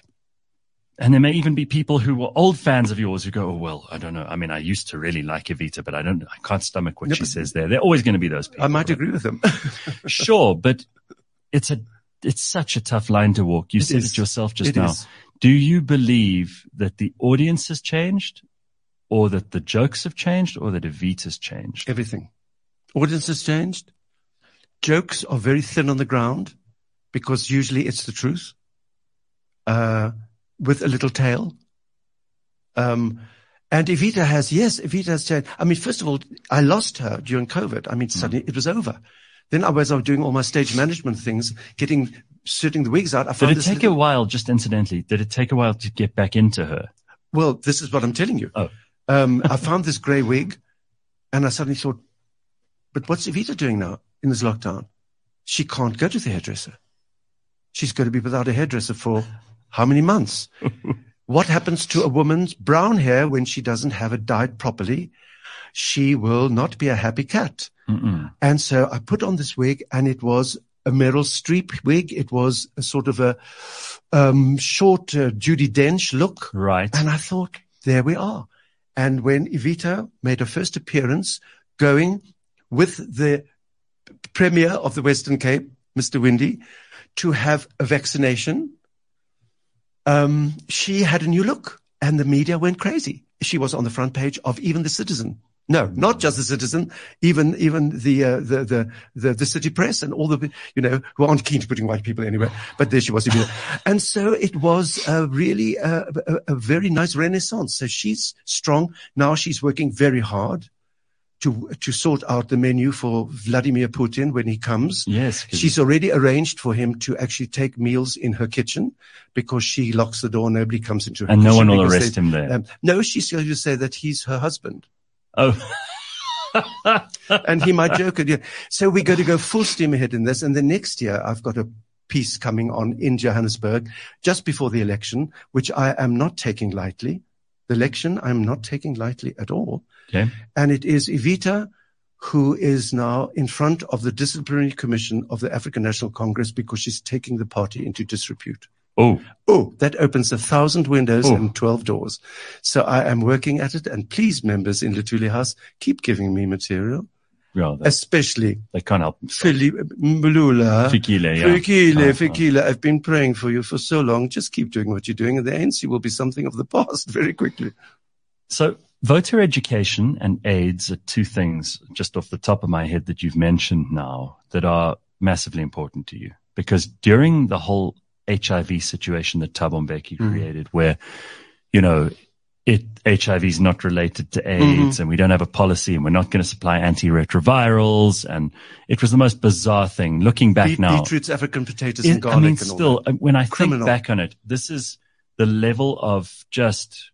And there may even be people who were old fans of yours who go, "Oh well, I don't know. I mean, I used to really like Evita, but I don't. I can't stomach what No, she says there." They're always going to be those people. I might right? agree with them. Sure, but it's a it's such a tough line to walk. You It said is. it yourself just It now. is. Do you believe that the audience has changed, or that the jokes have changed, or that Evita's changed? Everything. Audience has changed. Jokes are very thin on the ground because usually it's the truth, uh, with a little tail. Um, and Evita has, yes, Evita has changed. I mean, first of all, I lost her during COVID. I mean, Mm. suddenly it was over. Then I was, I was doing all my stage management things, getting, sorting the wigs out. I Did it take little- a while, just incidentally, did it take a while to get back into her? Well, this is what I'm telling you. Oh. Um, I found this grey wig and I suddenly thought, but what's Evita doing now in this lockdown? She can't go to the hairdresser. She's going to be without a hairdresser for how many months? what happens to a woman's brown hair when she doesn't have it dyed properly? She will not be a happy cat. Mm-mm. And so I put on this wig and it was a Meryl Streep wig. It was a sort of a um, short uh, Judi Dench look. Right. And I thought, there we are. And when Evita made her first appearance going with the premier of the Western Cape, Mr. Winde, to have a vaccination, um, she had a new look and the media went crazy. She was on the front page of even the citizen. No, not just the citizen, even, even the, uh, the, the, the, the city press and all the, you know, who aren't keen to putting white people anywhere. But there she was. and so it was uh, really a, a, a very nice renaissance. So she's strong. Now she's working very hard to, to sort out the menu for Vladimir Putin when he comes. Yes, She's already arranged for him to actually take meals in her kitchen because she locks the door. Nobody comes into her kitchen. and no one will arrest they- him there. Um, no, she's going to say that he's her husband. oh. and he might joke at you. So we're going to go full steam ahead in this. And the next year, I've got a piece coming on in Johannesburg just before the election, which I am not taking lightly. The election, I'm not taking lightly at all. Okay. And it is Evita who is now in front of the disciplinary commission of the African National Congress because she's taking the party into disrepute. Oh, Oh, that opens a thousand windows Oh. and 12 doors. So I am working at it. And please, members in Luthuli House, keep giving me material, they, especially they can't help. Philip Mbalula. Fikile, yeah. Fikile, uh. Fikile, I've been praying for you for so long. Just keep doing what you're doing, and the ANC will be something of the past very quickly. So voter education and AIDS are two things just off the top of my head that you've mentioned now that are massively important to you because during the whole HIV situation that Thabo Mbeki Mhm. created where, you know, it, HIV is not related to AIDS and we don't have a policy and we're not going to supply antiretrovirals. And it was the most bizarre thing looking back Beet- now. Beetroots, African potatoes, It- and garlic. I mean, still, when I Criminal. think back on it, this is the level of just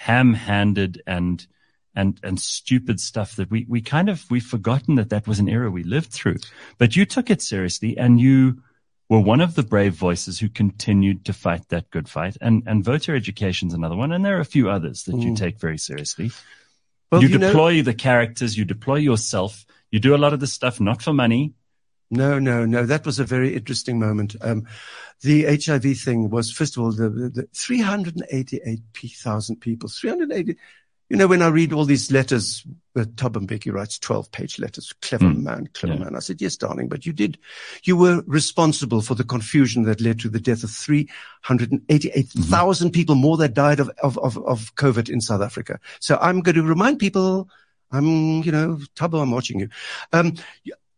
ham-handed and and and stupid stuff that we we kind of we've forgotten that that was an era we lived through. But you took it seriously, and you were one of the brave voices who continued to fight that good fight. And and voter education is another one, and there are a few others that you Mm. take very seriously. Well, you, you know- deploy the characters, you deploy yourself, you do a lot of this stuff not for money. No, no, no. That was a very interesting moment. Um, the HIV thing was, first of all, the, the, the 388,000 people, 380. You know, when I read all these letters, uh, and Mbeki writes 12 page letters. Clever Mm. man, clever Yeah. man. I said, yes, darling, but you did, you were responsible for the confusion that led to the death of 388,000 people, more that died of, of, of, of COVID in South Africa. So I'm going to remind people, I'm, you know, Thabo, I'm watching you. Um,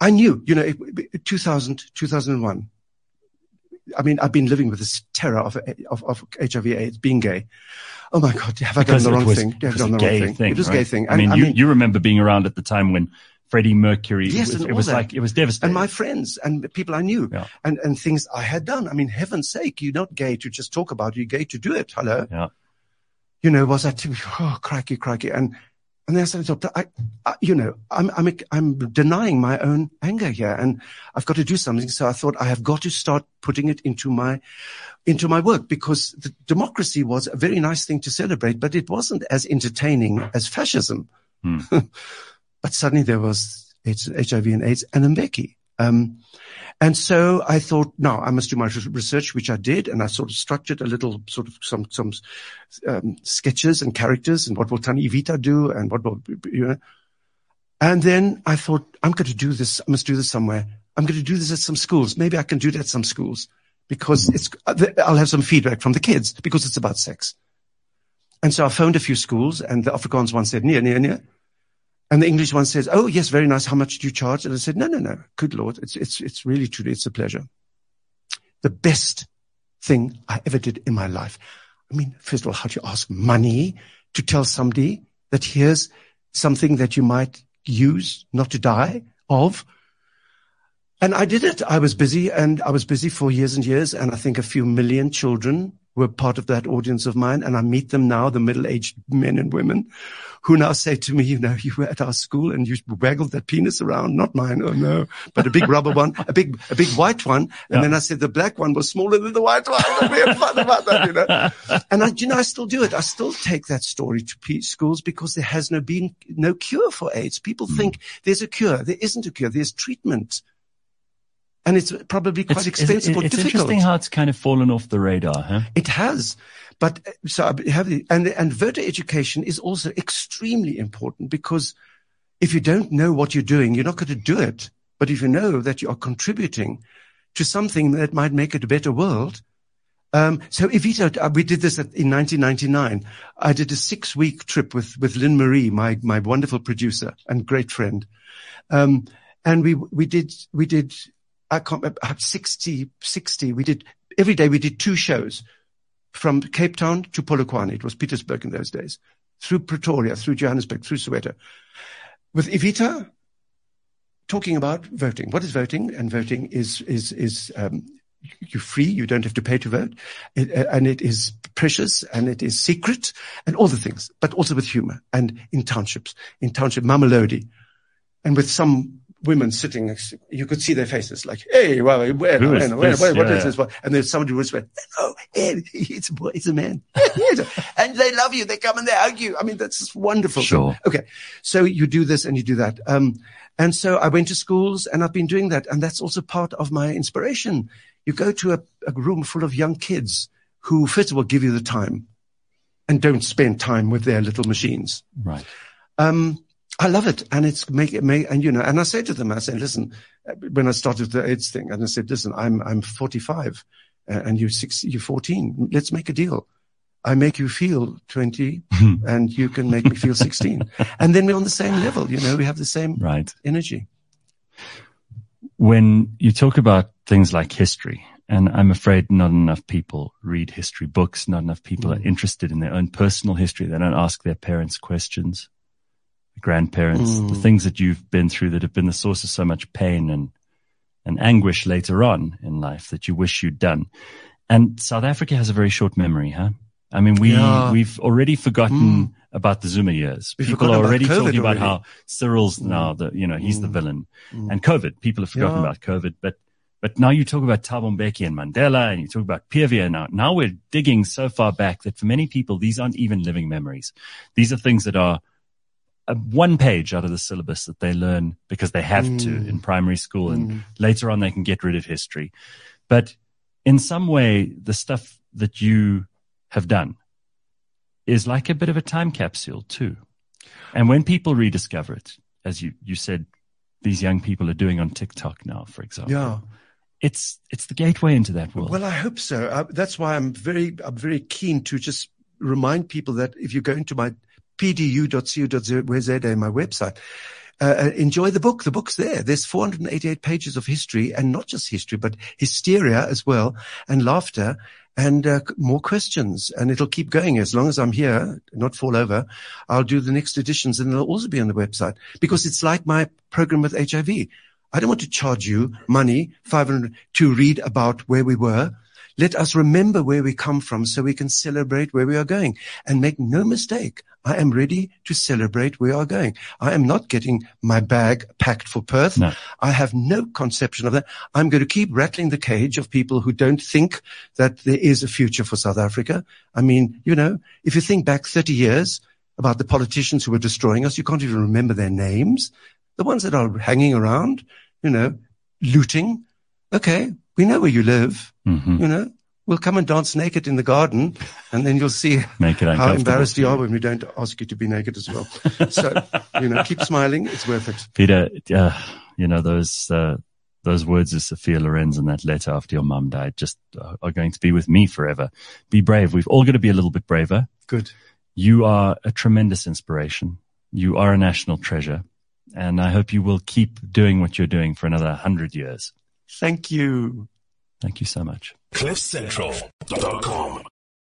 I knew, you know, it- it- 2000, 2001. I mean, I've been living with this terror of, of, of HIV AIDS, being gay. Oh my God, have I done the wrong was, thing? it Have I was done a the wrong gay thing? thing. It was a gay thing. I mean, And- you, you remember being around at the time when Freddie Mercury, Yes, it was, and it was that. like, it was devastating. and my friends and people I knew Yeah. and, and things I had done. I mean, heaven's sake, you're not gay to just talk about it. You're gay to do it. Hello. Yeah. You know, was that, oh, crikey, crikey. And And then I said, doctor, I, I you know, I'm, I'm, I'm denying my own anger here and I've got to do something. So I thought I have got to start putting it into my, into my work because the democracy was a very nice thing to celebrate, but it wasn't as entertaining as fascism. Hmm. but suddenly there was HIV and AIDS and Mbeki. Um, and so I thought, no, I must do my research, which I did, and I sort of structured a little sort of some some um, sketches and characters, and what will Tannie Evita do, and what will you know. And then I thought, I'm going to do this. I must do this somewhere. I'm going to do this at some schools. Maybe I can do it at some schools because it's. I'll have some feedback from the kids because it's about sex. And so I phoned a few schools, and the Afrikaans one said, near, near, near. And the English one says, "Oh yes, very nice. How much do you charge?" And I said, "No, no, no. Good Lord, it's it's it's really truly it's a pleasure. The best thing I ever did in my life. I mean, first of all, how do you ask money to tell somebody that here's something that you might use not to die of?" And I did it. I was busy, and I was busy for years and years. And I think a few million children were part of that audience of mine. And I meet them now, the middle-aged men and women who now say to me, you know, you were at our school and you waggled that penis around, not mine. Oh no, but a big rubber one, a big, a big white one. And yeah. then I said the black one was smaller than the white one. And we had fun about that, you know. and I, you know, I still do it. I still take that story to schools because there has no been no cure for AIDS. People mm. think there's a cure. There isn't a cure. There's treatment and it's probably quite it's, expensive it's, it's difficult. interesting how it's kind of fallen off the radar, huh? It has. But uh, so I have the, and, and voter education is also extremely important because if you don't know what you're doing, you're not going to do it. But if you know that you are contributing to something that might make it a better world, um, so Evita, uh, we did this in 1999. I did a six week trip with, with Lynn Marie, my, my wonderful producer and great friend. Um, and we, we did, we did I can't remember, 60, 60. We did, every day we did two shows from Cape Town to Polokwane. It was Pietersburg in those days, through Pretoria, through Johannesburg, through Soweto. With Evita talking about voting. What is voting? And voting is, is, is, um, you're free. You don't have to pay to vote. It, uh, and it is precious and it is secret and all the things, but also with humor and in townships, in township Mamelodi and with some women sitting, you could see their faces like, hey, well, where, where, where, where, what yeah, is this? And then somebody whispered, oh, hey, it's a boy, it's a man. and they love you. They come and they hug you. I mean, that's wonderful. Sure. Okay. So you do this and you do that. Um, and so I went to schools and I've been doing that. And that's also part of my inspiration. You go to a, a room full of young kids who, first of all, give you the time and don't spend time with their little machines. Right. Um, I love it. And it's make it make, and you know, and I say to them, I say, listen, when I started the AIDS thing, and I said, listen, I'm, I'm 45 uh, and you're six, you're 14. Let's make a deal. I make you feel 20 and you can make me feel 16. and then we're on the same level. You know, we have the same right. energy. When you talk about things like history, and I'm afraid not enough people read history books. Not enough people mm. are interested in their own personal history. They don't ask their parents questions grandparents, mm. the things that you've been through that have been the source of so much pain and, and anguish later on in life that you wish you'd done. And South Africa has a very short memory, huh? I mean, we, yeah. we've already forgotten mm. about the Zuma years. We've people are already talking about already. how Cyril's mm. now the, you know, he's the mm. villain mm. and COVID. People have forgotten yeah. about COVID, but, but now you talk about Thabo Mbeki and Mandela and you talk about PW now. Now we're digging so far back that for many people, these aren't even living memories. These are things that are one page out of the syllabus that they learn because they have mm. to in primary school mm. and later on they can get rid of history. But in some way, the stuff that you have done is like a bit of a time capsule too. And when people rediscover it, as you, you said, these young people are doing on TikTok now, for example. Yeah. It's, it's the gateway into that world. Well, I hope so. Uh, that's why I'm very, I'm very keen to just remind people that if you go into my pdu.co.za, my website. Uh, uh, enjoy the book. The book's there. There's 488 pages of history and not just history, but hysteria as well and laughter and uh, more questions. And it'll keep going as long as I'm here, not fall over. I'll do the next editions and they'll also be on the website because it's like my program with HIV. I don't want to charge you money, 500 to read about where we were Let us remember where we come from so we can celebrate where we are going. And make no mistake, I am ready to celebrate where we are going. I am not getting my bag packed for Perth. No. I have no conception of that. I'm going to keep rattling the cage of people who don't think that there is a future for South Africa. I mean, you know, if you think back 30 years about the politicians who were destroying us, you can't even remember their names. The ones that are hanging around, you know, looting. Okay. We know where you live. Mhm. You know, we'll come and dance naked in the garden and then you'll see how embarrassed you are when we don't ask you to be naked as well. So, you know, keep smiling. It's worth it. Pieter, uh, you know, those, uh, those words of Sophia Loren's in that letter after your mum died just uh, are going to be with me forever. Be brave. We've all got to be a little bit braver. Good. You are a tremendous inspiration. You are a national treasure. And I hope you will keep doing what you're doing for another hundred years. Thank you. Thank you so much. CliffCentral.com.